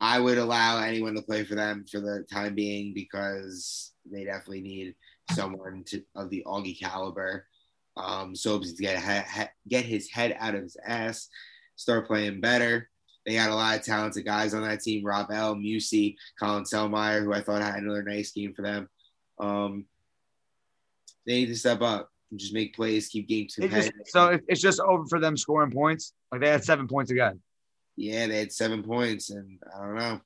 I would allow anyone to play for them for the time being because they definitely need someone to of the Augie caliber. Um, so to get he- get his head out of his ass, start playing better. They got a lot of talented guys on that team: Rob L, Musey, Colin Selmeyer, who I thought had another nice game for them. Um, they need to step up and just make plays, keep games It just, so it's just over for them scoring points. Like they had seven points again. yeah, they had seven points, and I don't know.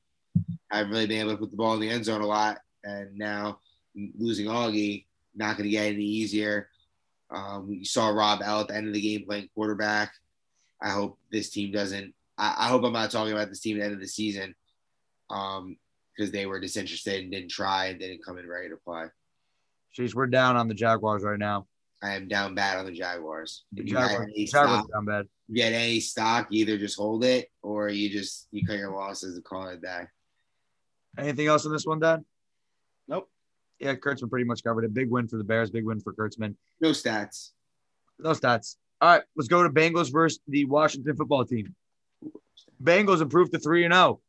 I haven't really been able to put the ball in the end zone a lot, and now losing Augie, not going to get any easier. Um, you saw Rob L at the end of the game playing quarterback. I hope this team doesn't. I, I hope I'm not talking about this team at the end of the season, um, because they were disinterested and didn't try and didn't come in ready to play. Jeez, we're down on the Jaguars right now. I am down bad on the Jaguars. The If you Jaguars, Jaguars stock, down bad. if you had any stock, either just hold it or you just you cut your losses and call it a day. Anything else in this one, Dad? Nope. Yeah, Kurtzman pretty much covered it. Big win for the Bears. Big win for Kurtzman. No stats. No stats. All right, let's go to Bengals versus the Washington football team. Bengals improved to three and zero.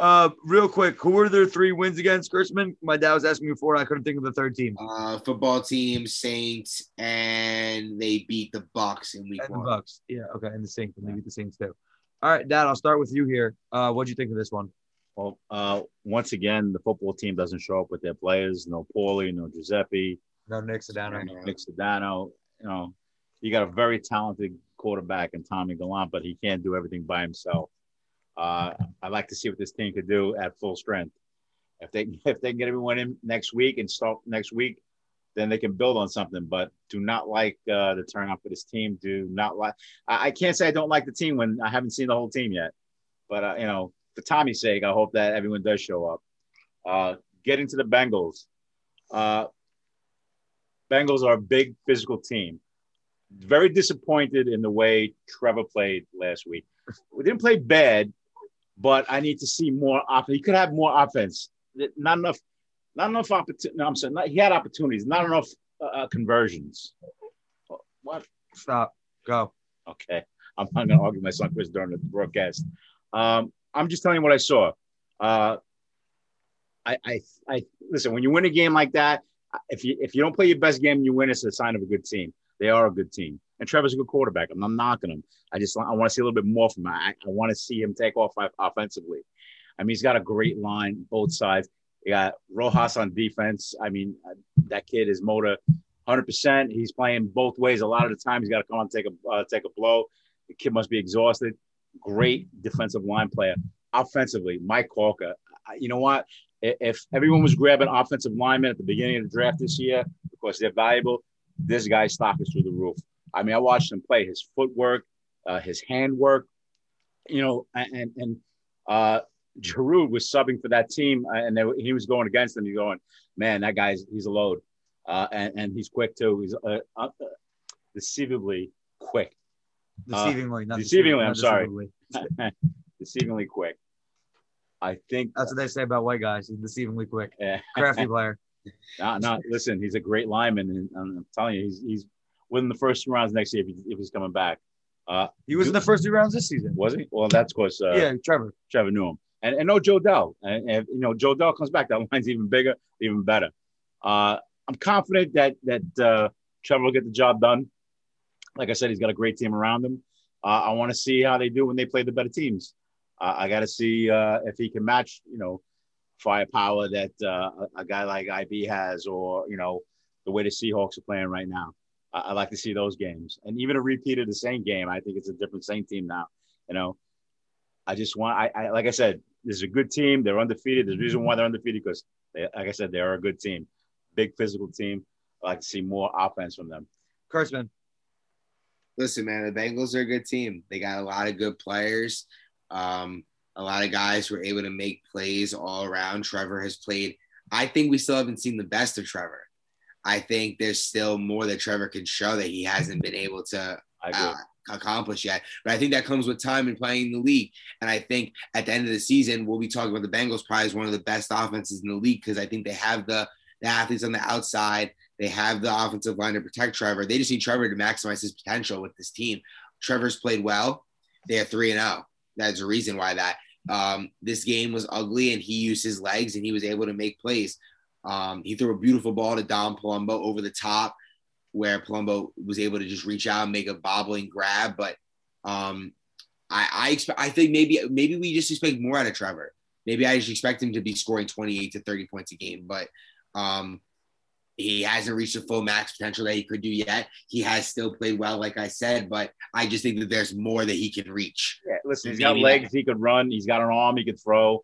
Uh, real quick, who were their three wins against Kurtzman? My dad was asking me before, I couldn't think of the third team. uh, football team, Saints, and they beat the Bucks in week And the one. Bucks. Yeah, okay, and the Saints. And they beat the Saints too. All right, Dad, I'll start with you here. Uh, what do you think of this one? Well, uh, once again, the football team doesn't show up with their players. No Paulie, no Giuseppe, No, Nick Sedano. Uh, Nick Sedano. You know, you got a very talented quarterback in Tommy Gallant, but he can't do everything by himself. Uh, I'd like to see what this team could do at full strength. If they if they can get everyone in next week and start next week, then they can build on something. But do not like uh, the turnout for this team. Do not like. I, I can't say I don't like the team when I haven't seen the whole team yet. But uh, you know, for Tommy's sake, I hope that everyone does show up. Uh, getting to the Bengals. Uh, Bengals are a big physical team. Very disappointed in the way Trevor played last week. We didn't play bad, but I need to see more offense. He could have more offense. Not enough. Not enough opportunity. No, I'm saying not, he had opportunities. Not enough uh, uh, conversions. What? Stop. Go. Okay. I'm not going to argue my son Chris during the broadcast. Um, I'm just telling you what I saw. Uh, I, I, I listen. When you win a game like that, if you if you don't play your best game you win, it's a sign of a good team. They are a good team, and Trevor's a good quarterback. I'm not knocking him. I just I want to see a little bit more from him. I, I want to see him take off offensively. I mean, he's got a great line both sides. You got Rojas on defense. I mean, that kid is motor 100%. He's playing both ways. A lot of the time, he's got to come on and take a uh, take a blow. The kid must be exhausted. Great defensive line player. Offensively, Mike Corker. You know what? If everyone was grabbing offensive linemen at the beginning of the draft this year because they're valuable, this guy's stock is through the roof. I mean, I watched him play. His footwork, uh, his handwork, you know, and and uh, Giroud was subbing for that team, uh, and they, he was going against them. He's going, man, that guy's he's a load, uh, and and he's quick too. He's uh, uh, deceivably quick. Deceivingly, not deceivingly. I'm sorry. deceivingly quick. I think That's what they say about white guys. He's deceivingly quick. Yeah. Crafty player. not, not listen. He's a great lineman, and I'm telling you, he's he's within the first two rounds next year if, he, if he's coming back. Uh, He was in the first two rounds this season. was he? Well, that's because uh, yeah, Trevor. Trevor knew him, and, and no Joe Dell. And, and you know Joe Dell comes back, that line's even bigger, even better. Uh, I'm confident that that uh, Trevor will get the job done. Like I said, he's got a great team around him. Uh, I want to see how they do when they play the better teams. Uh, I got to see uh, if he can match, you know, firepower that uh, a, a guy like IB has, or you know, the way the Seahawks are playing right now. I, I like to see those games, and even a repeat of the same game. I think it's a different same team now. You know, I just want, I, I like I said, this is a good team. They're undefeated. There's a reason why they're undefeated because, they, like I said, they're a good team, big physical team. I like to see more offense from them. Kurtzman. Listen, man, the Bengals are a good team. They got a lot of good players. Um, a lot of guys were able to make plays all around. Trevor has played. I think we still haven't seen the best of Trevor. I think there's still more that Trevor can show that he hasn't been able to uh, accomplish yet. But I think that comes with time and playing in the league. And I think at the end of the season, we'll be talking about the Bengals probably as one of the best offenses in the league because I think they have the, the athletes on the outside. They have the offensive line to protect Trevor. They just need Trevor to maximize his potential with this team. Trevor's played well. They are 3 and 0. That's a reason why that. Um, this game was ugly and he used his legs and he was able to make plays. Um, he threw a beautiful ball to Dom Palumbo over the top where Palumbo was able to just reach out and make a bobbling grab. But um, I, I expect, I think maybe, maybe we just expect more out of Trevor. Maybe I just expect him to be scoring 28 to 30 points a game, but um, he hasn't reached the full max potential that he could do yet. He has still played well, like I said, but I just think that there's more that he can reach. Yeah, listen, he's got legs. He could run. He's got an arm. He could throw.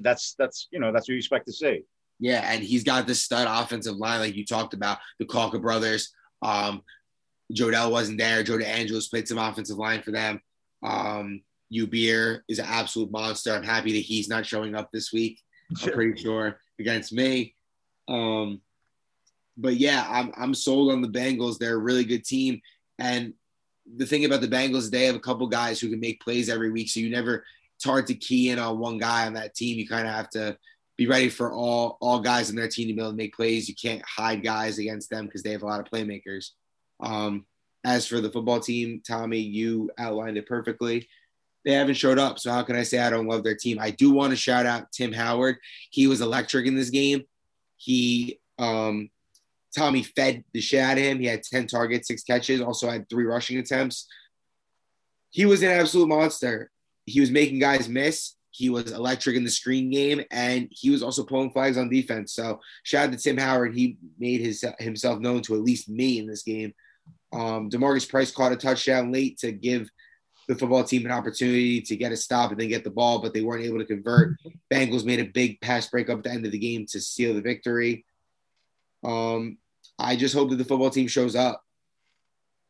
That's that's you know that's what you expect to see. Yeah, and he's got this stud offensive line, like you talked about, the Calker brothers. Um, Jodell wasn't there. Joe DeAngelis played some offensive line for them. Um, Ubeer is an absolute monster. I'm happy that he's not showing up this week. I'm pretty sure against me. Um, but yeah, I'm I'm sold on the Bengals. They're a really good team, and the thing about the Bengals is they have a couple guys who can make plays every week. So you never it's hard to key in on one guy on that team. You kind of have to be ready for all all guys in their team to be able to make plays. You can't hide guys against them because they have a lot of playmakers. Um, as for the football team, Tommy, you outlined it perfectly. They haven't showed up, so how can I say I don't love their team? I do want to shout out Tim Howard. He was electric in this game. He um, Tommy fed the shit out of him. He had 10 targets, six catches, also had three rushing attempts. He was an absolute monster. He was making guys miss. He was electric in the screen game, and he was also pulling flags on defense. So shout out to Tim Howard. He made his himself known to at least me in this game. Um, Demarcus Price caught a touchdown late to give the football team an opportunity to get a stop and then get the ball, but they weren't able to convert. Bengals made a big pass breakup at the end of the game to seal the victory. Um, I just hope that the football team shows up.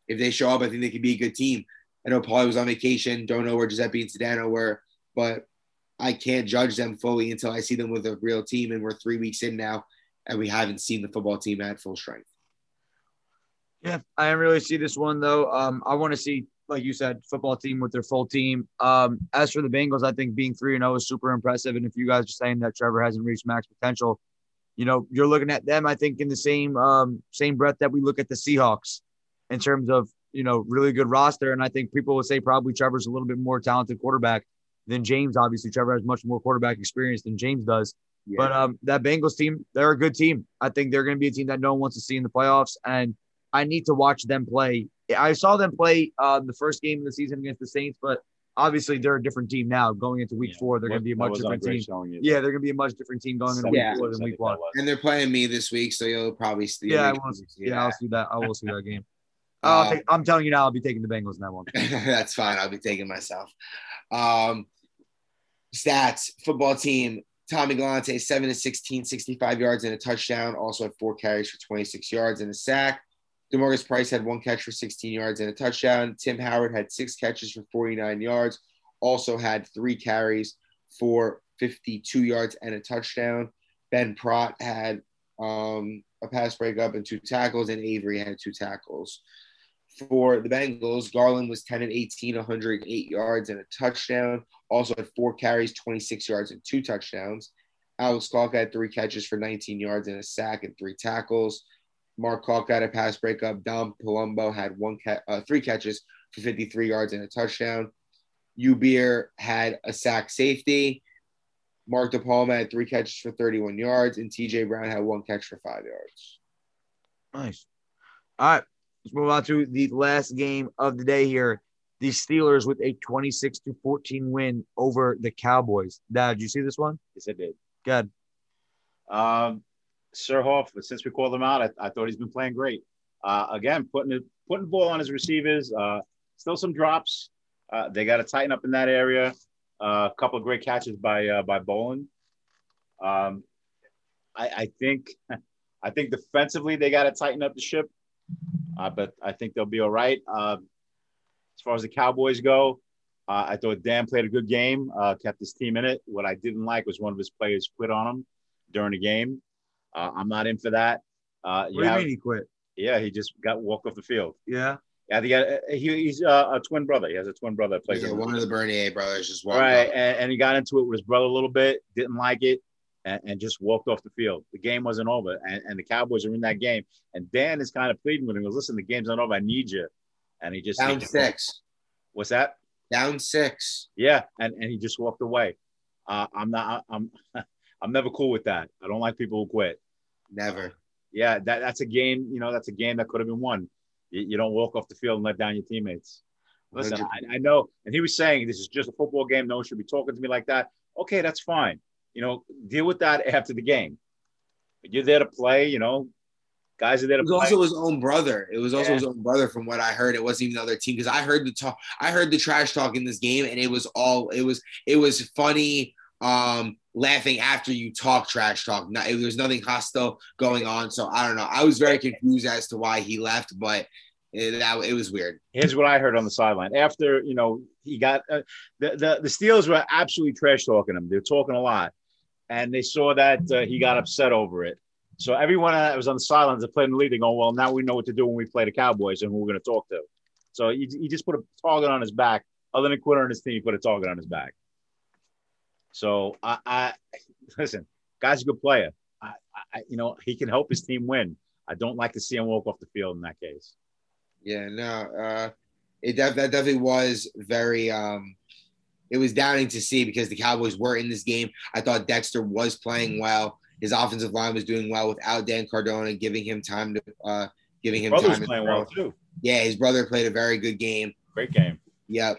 If they show up, I think they could be a good team. I know Paulie was on vacation. Don't know where Giuseppe and Sedano were, but I can't judge them fully until I see them with a real team. And we're three weeks in now, and we haven't seen the football team at full strength. Yeah, I didn't really see this one though. Um, I want to see, like you said, football team with their full team. Um, as for the Bengals, I think being three and zero is super impressive. And if you guys are saying that Trevor hasn't reached max potential, you know, you're looking at them. I think in the same um, same breath that we look at the Seahawks in terms of you know really good roster. And I think people would say probably Trevor's a little bit more talented quarterback than James. Obviously, Trevor has much more quarterback experience than James does. Yeah. But um, that Bengals team, they're a good team. I think they're going to be a team that no one wants to see in the playoffs. And I need to watch them play. I saw them play uh, the first game of the season against the Saints, but obviously they're a different team now. Going into week Yeah. four, they're going to be a much different team. showing you. Yeah, they're going to be a much different team going into week Yeah. four than week one. And they're playing me this week, so you'll probably see. Yeah, I you'll see Yeah, I'll that. see that. I will see that game. I'll Uh, take, I'm telling you now, I'll be taking the Bengals in that one. That's fine. I'll be taking myself. Um, stats football team Tommy Galante, 7 to 16, 65 yards and a touchdown. Also had four carries for 26 yards and a sack. Demarcus Price had one catch for 16 yards and a touchdown. Tim Howard had six catches for 49 yards. Also had three carries for 52 yards and a touchdown. Ben Pratt had um, a pass breakup and two tackles, and Avery had two tackles. For the Bengals, Garland was 10 and 18, 108 yards and a touchdown. Also had four carries, 26 yards, and two touchdowns. Alex Clark had three catches for 19 yards and a sack and three tackles. Mark Clark had a pass breakup. Dom Palumbo had one ca- uh, three catches for 53 yards and a touchdown. Ubeer had a sack safety. Mark DePalma had three catches for 31 yards, and TJ Brown had one catch for five yards. Nice. All right. Let's move on to the last game of the day here. The Steelers with a 26 to 14 win over the Cowboys. Dad, did you see this one? Yes, I did. Good. Um, Surhoff, since we called him out, I, I thought he's been playing great. Uh, again, putting the putting the ball on his receivers. Uh, still some drops. Uh, they got to tighten up in that area. Uh, a couple of great catches by uh, by Bolin. Um, I, I think I think defensively they got to tighten up the ship, uh, but I think they'll be all right. Uh, as far as the Cowboys go, uh, I thought Dan played a good game, uh, kept his team in it. What I didn't like was one of his players quit on him during the game. Uh, I'm not in for that. Uh, What do you mean he quit? Yeah, he just got walked off the field. Yeah. Yeah, he, got, he he's uh, a twin brother. He has a twin brother that plays. Yeah, one of the Bernier brothers just All walked right, and, and he got into it with his brother a little bit, didn't like it, and, and just walked off the field. The game wasn't over, and, and the Cowboys are in that game. And Dan is kind of pleading with him. He goes, "Listen, the game's not over. I need you." And he just Down six. What's that? Down six. Yeah, and, and he just walked away. Uh, I'm not. I'm. I'm never cool with that. I don't like people who quit. Never. Yeah, that, that's a game. You know, that's a game that could have been won. You, you don't walk off the field and let down your teammates. Listen, I, I know, and he was saying this is just a football game. No one should be talking to me like that. Okay, that's fine. You know, deal with that after the game. But you're there to play. You know, guys are there It was play. also his own brother. It was also Yeah. his own brother, from what I heard. It wasn't even the other team because I heard the talk. I heard the trash talk in this game, and it was all. It was. It was funny. Um, laughing after you talk trash talk. Not, there was nothing hostile going on. So I don't know. I was very confused as to why he left, but it, that it was weird. Here's what I heard on the sideline after you know he got uh, the, the the Steelers were absolutely trash talking him. They're talking a lot, and they saw that uh, he got upset over it. So everyone that was on the sidelines that played in the league, they go, "Well, now we know what to do when we play the Cowboys and who we're going to talk to." So he, he just put a target on his back. Other than quit on his team, he put a target on his back. So I, I listen, guy's a good player. I, I, you know, he can help his team win. I don't like to see him walk off the field in that case. Yeah, no, uh, it def- that definitely was very. Um, it was downing to see because the Cowboys were in this game. I thought Dexter was playing well. His offensive line was doing well without Dan Cardona, giving him time to, uh, giving him Brother's time. to playing well too. Yeah, his brother played a very good game. Great game. Yep.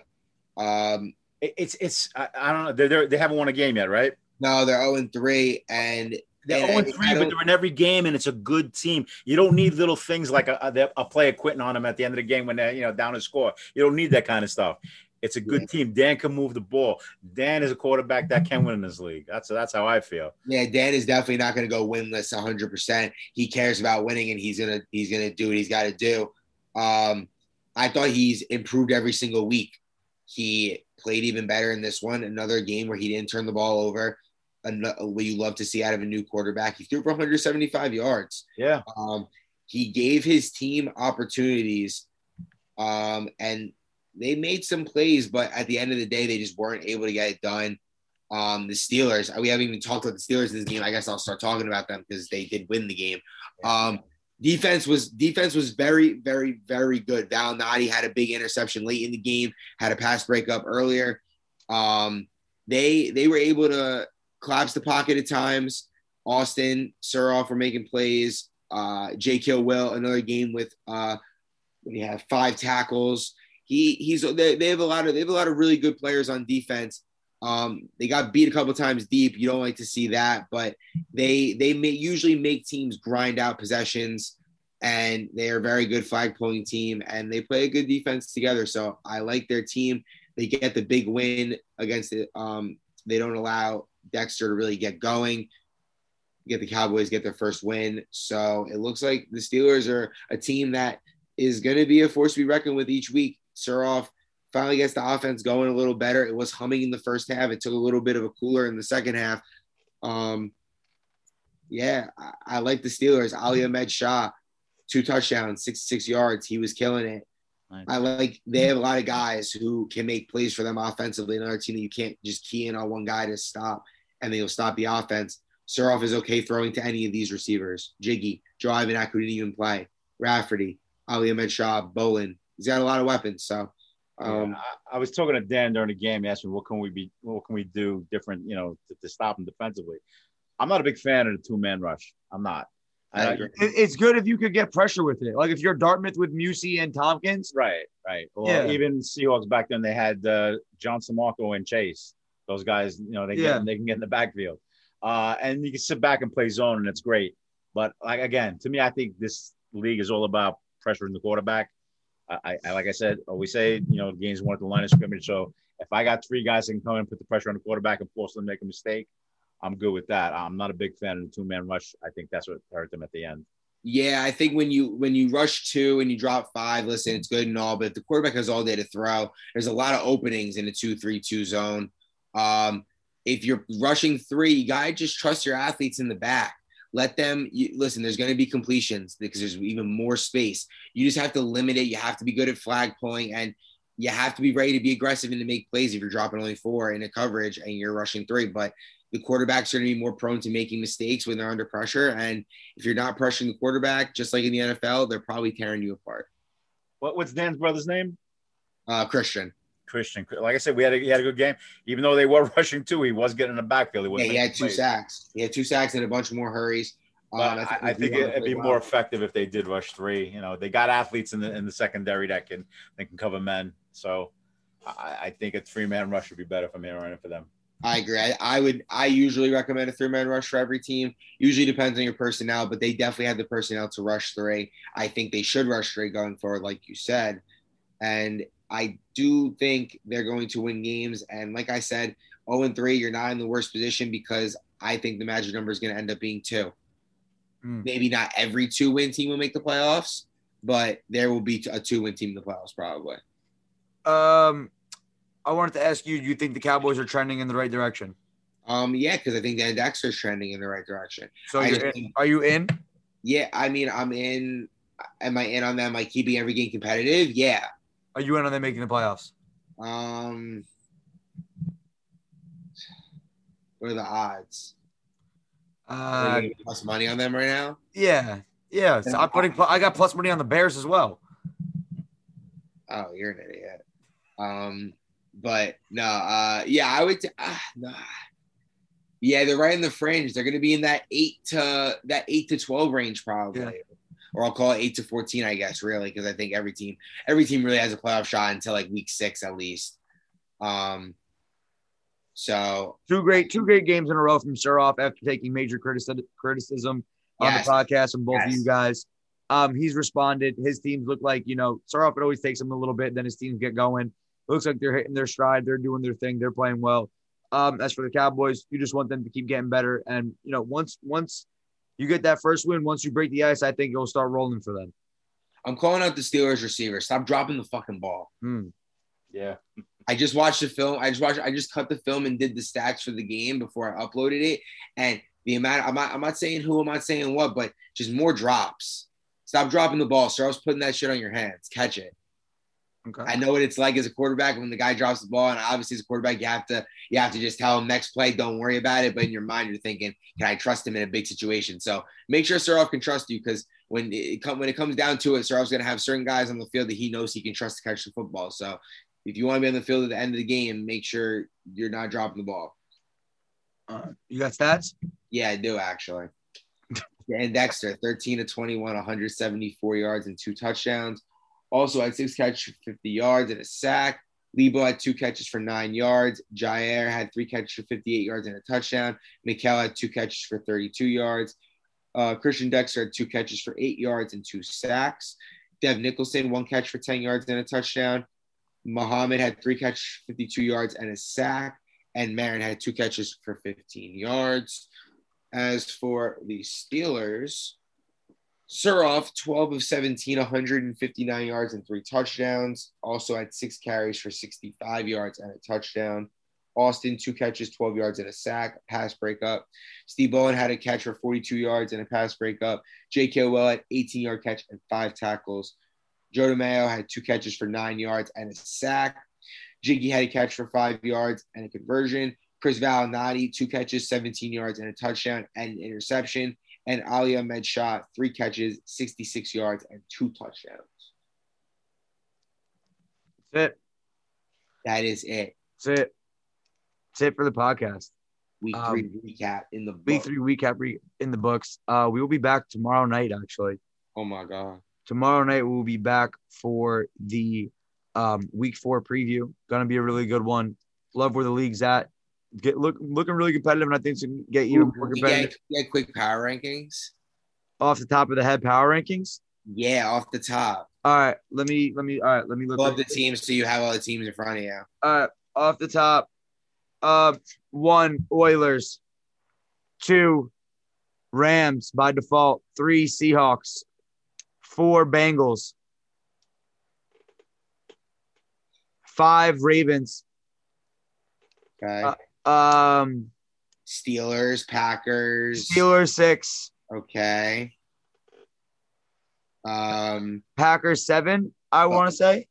Um, It- It's it's I, I don't know. They're, they're, they haven't won a game yet, right? no, they're 0 3, and They're and 0 I- 3, but they're in every game, and it's a good team. You don't need little things like a, a, a player quitting on them at the end of the game when they're you know down a score. You don't need that kind of stuff. It's a good team. Dan can move the ball. Dan is a quarterback that can win in this league. That's that's how I feel. Yeah, Dan is definitely not going to go winless 100%. He cares about winning and he's going to he's to do what he's got to do. Um I thought he's improved every single week. He played even better in this one, another game where he didn't turn the ball over. What you love to see out of a new quarterback. He threw for 175 yards. Yeah, Um, he gave his team opportunities, um, and they made some plays, but at the end of the day, they just weren't able to get it done. Um, the Steelers, we haven't even talked about the Steelers in this game. I guess I'll start talking about them because they did win the game. Um, defense was defense was very, very, very good. Valinati had a big interception late in the game, had a pass breakup earlier. Um, they they were able to collapse the pocket at times. Austin Suroff were making plays. Uh, J. Kill Will, another game with uh, you have? Five tackles. He he's they, they have a lot of they have a lot of really good players on defense. Um, they got beat a couple times deep. You don't like to see that, but they they may usually make teams grind out possessions, and they are a very good flag pulling team, and they play a good defense together. So I like their team. They get the big win against it. Um, they don't allow Dexter to really get going. Get the Cowboys get their first win. So it looks like the Steelers are a team that is going to be a force to be reckoned with each week. Suroff finally gets the offense going a little better. It was humming in the first half. It took a little bit of a cooler in the second half. Um, yeah, I, I like the Steelers. Ali Ahmed Shah, two touchdowns, 66 yards. He was killing it. Nice. I like they have a lot of guys who can make plays for them offensively. Another team that you can't just key in on one guy to stop and they'll stop the offense. Suroff is okay throwing to any of these receivers. Jiggy, Joe Ivanak, who didn't even play, Rafferty, Ali Ahmed Shah, Bolin. He's got a lot of weapons. So um, Yeah, I, I was talking to Dan during the game. He asked me, "What can we be? What can we do different? You know, to, to stop him defensively?" I'm not a big fan of the two man rush. I'm not. I. It- it's good if you could get pressure with it. Like if you're Dartmouth with Musey and Tompkins. right, right. Well, Yeah. even Seahawks back then, they had uh, Johnson, Marco, and Chase. Those guys, you know, they Yeah. get they can get in the backfield, uh, and you can sit back and play zone, and it's great. But like again, to me, I think this league is all about pressuring the quarterback. I, I like I said, always say, you know, games won at the line of scrimmage. So if I got three guys that can come and put the pressure on the quarterback and force them to make a mistake, I'm good with that. I'm not a big fan of the two man rush. I think that's what hurt them at the end. Yeah, I think when you when you rush two and you drop five, listen, it's good and all, but the quarterback has all day to throw, there's a lot of openings in a two three two zone. Um, if you're rushing three, you gotta just trust your athletes in the back. Let them you, listen. There's going to be completions because there's even more space. You just have to limit it. You have to be good at flag pulling, and you have to be ready to be aggressive and to make plays. If you're dropping only four in a coverage and you're rushing three, but the quarterbacks are going to be more prone to making mistakes when they're under pressure. And if you're not pressuring the quarterback, just like in the NFL, they're probably tearing you apart. What, what's Dan's brother's name? Uh, Christian, Christian. Like I said, we had a, he had a good game. Even though they were rushing too, he was getting in the backfield. He yeah, he had two plays. sacks. He had two sacks and a bunch more hurries. Um, I, I think it, would be played more effective if they did rush three. You know, they got athletes in the in the secondary that can that can cover men. So I, I think a three man rush would be better from here on in for them. I agree. I, I would. I usually recommend a three-man rush for every team. Usually depends on your personnel, but they definitely have the personnel to rush three. I think they should rush three going forward, like you said. And I do think they're going to win games. And like I said, 0 and 3, you're not in the worst position because I think the magic number is going to end up being two. Hmm. Maybe not every two win team will make the playoffs, but there will be a two win team in the playoffs probably. Um, I wanted to ask you: Do you think the Cowboys are trending in the right direction? Um, yeah, because I think Dan Dexter's trending in the right direction. So you're in, think- are you in? Yeah, I mean, I'm in. Am I in on them like keeping every game competitive? Yeah. Are you in on them making the playoffs? Um, what are the odds? Uh, plus money on them right now? yeah, yeah. So I'm putting. I got plus money on the Bears as well. Oh, you're an idiot. Um, but no, uh, yeah, I would. T- uh, no. Yeah, they're right in the fringe. They're going to be in that eight to that eight to twelve range probably, Yeah. Or I'll call it eight to fourteen, I guess, really, because I think every team every team really has a playoff shot until like week six at least. Um, so Two great, two great games in a row from Suroff after taking major criticism criticism on Yes. the podcast from both of you guys. Um, he's responded. His teams look like you know Suroff. It always takes him a little bit, then his teams get going. It looks like they're hitting their stride. They're doing their thing. They're playing well. Um, as for the Cowboys, you just want them to keep getting better. And you know, once once you get that first win, once you break the ice, I think it'll start rolling for them. I'm calling out the Steelers receiver. Stop dropping the fucking ball. Hmm. Yeah. I just watched the film. I just watched. I just cut the film and did the stats for the game before I uploaded it. And the amount. I'm not. I'm not saying who. I'm not saying what. But just more drops. Stop dropping the ball. sir. I was putting that shit on your hands. Catch it. Okay. I know what it's like as a quarterback when the guy drops the ball, and obviously as a quarterback, you have to you have to just tell him next play, don't worry about it. But in your mind, you're thinking, can I trust him in a big situation? So make sure Surov can trust you because when it come when it comes down to it, Surov's going to have certain guys on the field that he knows he can trust to catch the football. So if you want to be on the field at the end of the game, make sure you're not dropping the ball. Uh, you got stats? Yeah, I do actually. Dan Dexter, 13 to 21, 174 yards and two touchdowns. Also had six catches for 50 yards and a sack. Lebo had two catches for nine yards. Jair had three catches for 58 yards and a touchdown. Mikel had two catches for 32 yards. Uh, Christian Dexter had two catches for eight yards and two sacks. Dev Nicholson, one catch for 10 yards and a touchdown. Muhammad had three catches, 52 yards and a sack. And Marin had two catches for 15 yards. As for the Steelers, Suroff, 12 of 17, 159 yards and three touchdowns. Also had six carries for 65 yards and a touchdown. Austin, two catches, 12 yards and a sack, pass breakup. Steve Bowen had a catch for 42 yards and a pass breakup. J.K. Well had 18 yard catch and five tackles. Joe DeMayo had two catches for nine yards and a sack. Jiggy had a catch for five yards and a conversion. Chris Valinati, two catches, 17 yards and a touchdown and an interception and Ali Ahmed Shah three catches, 66 yards, and two touchdowns. That's it. That is it. That's it. That's it for the podcast. Week Um, three recap in the Week three recap re- in the books. Uh, we will be back tomorrow night. Actually, Oh my god. tomorrow night we'll be back for the um, week four preview. Gonna be a really good one. Love where the league's at. Get look looking really competitive, and I think it's gonna get even more competitive. get, get quick power rankings. Off the top of the head, power rankings. Yeah, off the top. All right, let me let me all right, let me look. Pull up the teams so you have all the teams in front of you. All right, off the top. Uh, one Oilers, two Rams by default, three Seahawks, four Bengals, five Ravens, Okay. Uh, um, Steelers, Packers. Steelers six, Okay. Um, Packers seven. I want to say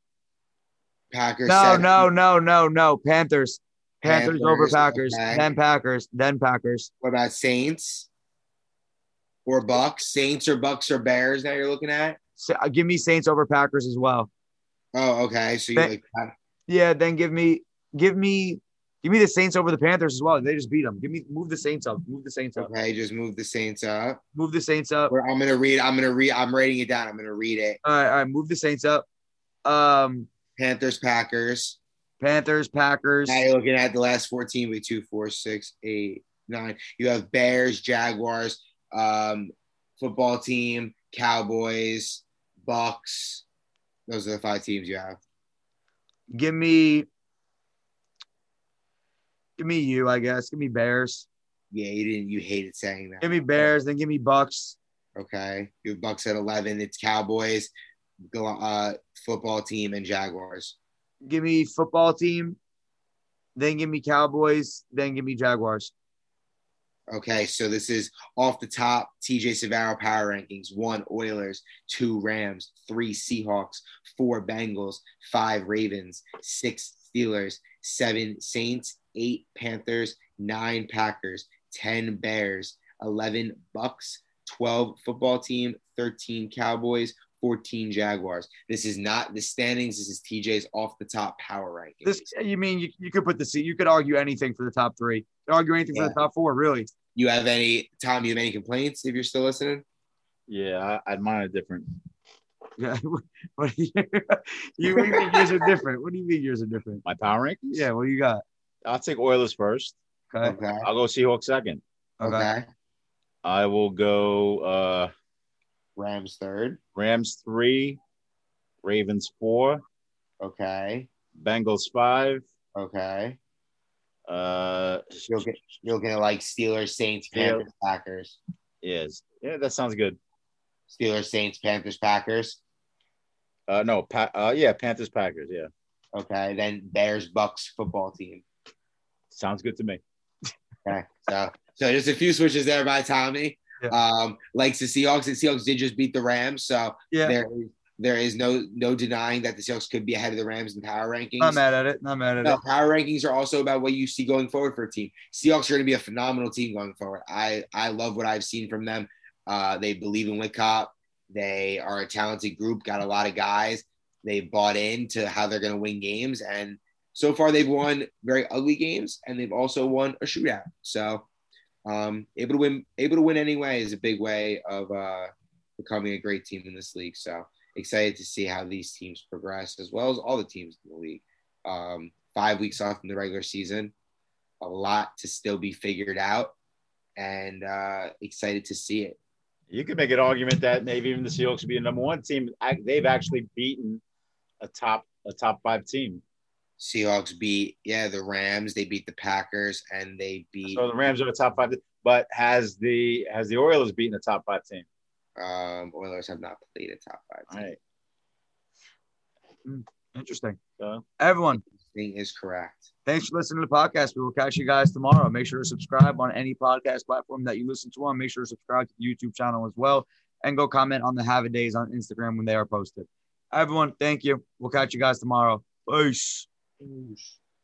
Packers. no, seven. no, no, no, no. Panthers, Panthers, over Packers, okay. then Packers, then Packers. What about Saints or Bucks? Saints or Bucks or Bears? Now you're looking at. So, uh, give me Saints over Packers as well. Oh, okay. So you like Yeah, then give me give me give me the Saints over the Panthers as well. They just beat them. Give me move the Saints up. Move the Saints up. okay? Just move the Saints up. Move the Saints up. Where I'm gonna read. I'm gonna read. I'm writing it down. I'm gonna read it. All right, all right. Move the Saints up. Um, Panthers, Packers. Panthers, Packers. Now you're looking at the last 14 with two, four, six, eight, nine. You have Bears, Jaguars, um, football team, Cowboys, Bucks. Those are the five teams you have. Give me give me you, I guess. Give me Bears. Yeah, you didn't. You hated saying that. Give me Bears. Then give me Bucks. Okay. You have Bucks at 11. It's Cowboys, go uh, football team, and Jaguars. Give me football team. Then give me Cowboys. Then give me Jaguars. Okay, so this is off the top TJ Savaro power rankings one Oilers, two Rams, three Seahawks, four Bengals, five Ravens, six Steelers, seven Saints, eight Panthers, nine Packers, 10 Bears, 11 Bucks, 12 football team, 13 Cowboys, 14 Jaguars. This is not the standings. This is TJ's off the top power rankings. This you mean you, you could put the seat. You could argue anything for the top three. You could argue anything for the top four, really. you have any, Tom, you have any complaints if you're still listening? Yeah, I, I'd mine are different. Yeah. what do you, you, what do you mean yours are different? What do you mean yours are different? My power rankings? Yeah, what do you got? I'll take Oilers first. Okay. Okay. I'll go Seahawks second. Okay. Okay. I will go uh, Rams third. Rams three, Ravens four, Okay. Bengals five. Okay. Uh, You're looking, you're looking at like Steelers, Saints, Yeah. Panthers, Packers. yes, yeah, that sounds good. Steelers, Saints, Panthers, Packers. Uh, no, pa- uh, yeah, Panthers Packers. Yeah, Okay. Then Bears, Bucks football team. Sounds good to me. Okay. So so just a few switches there by Tommy. Yeah. Um, likes the Seahawks. The Seahawks did just beat the Rams, so Yeah. there there is no no denying that the Seahawks could be ahead of the Rams in power rankings. Not mad at it. Not mad at No, it. power rankings are also about what you see going forward for a team. Seahawks are going to be a phenomenal team going forward. I I love what I've seen from them. Uh, they believe in Whitcop. They are a talented group. Got a lot of guys. They bought into how they're going to win games, and so far they've won very ugly games, and they've also won a shootout. So, um, able to win, able to win anyway is a big way of uh, becoming a great team in this league. So excited to see how these teams progress, as well as all the teams in the league. Um, five weeks off in the regular season, a lot to still be figured out, and uh, excited to see it. You could make an argument that maybe even the Seahawks would be a number one team. They've actually beaten a top a top five team. Seahawks beat, yeah, the Rams. They beat the Packers, and they beat. So the Rams are a top five, but has the has the Oilers beaten a top five team? Um, Oilers have not played a top five. All Team. right. Interesting. So, Everyone, Thing is correct. thanks for listening to the podcast. We will catch you guys tomorrow. Make sure to subscribe on any podcast platform that you listen to on. Make sure to subscribe to the YouTube channel as well. And go comment on the Have a Days on Instagram when they are posted. Everyone, thank you. We'll catch you guys tomorrow. Peace. os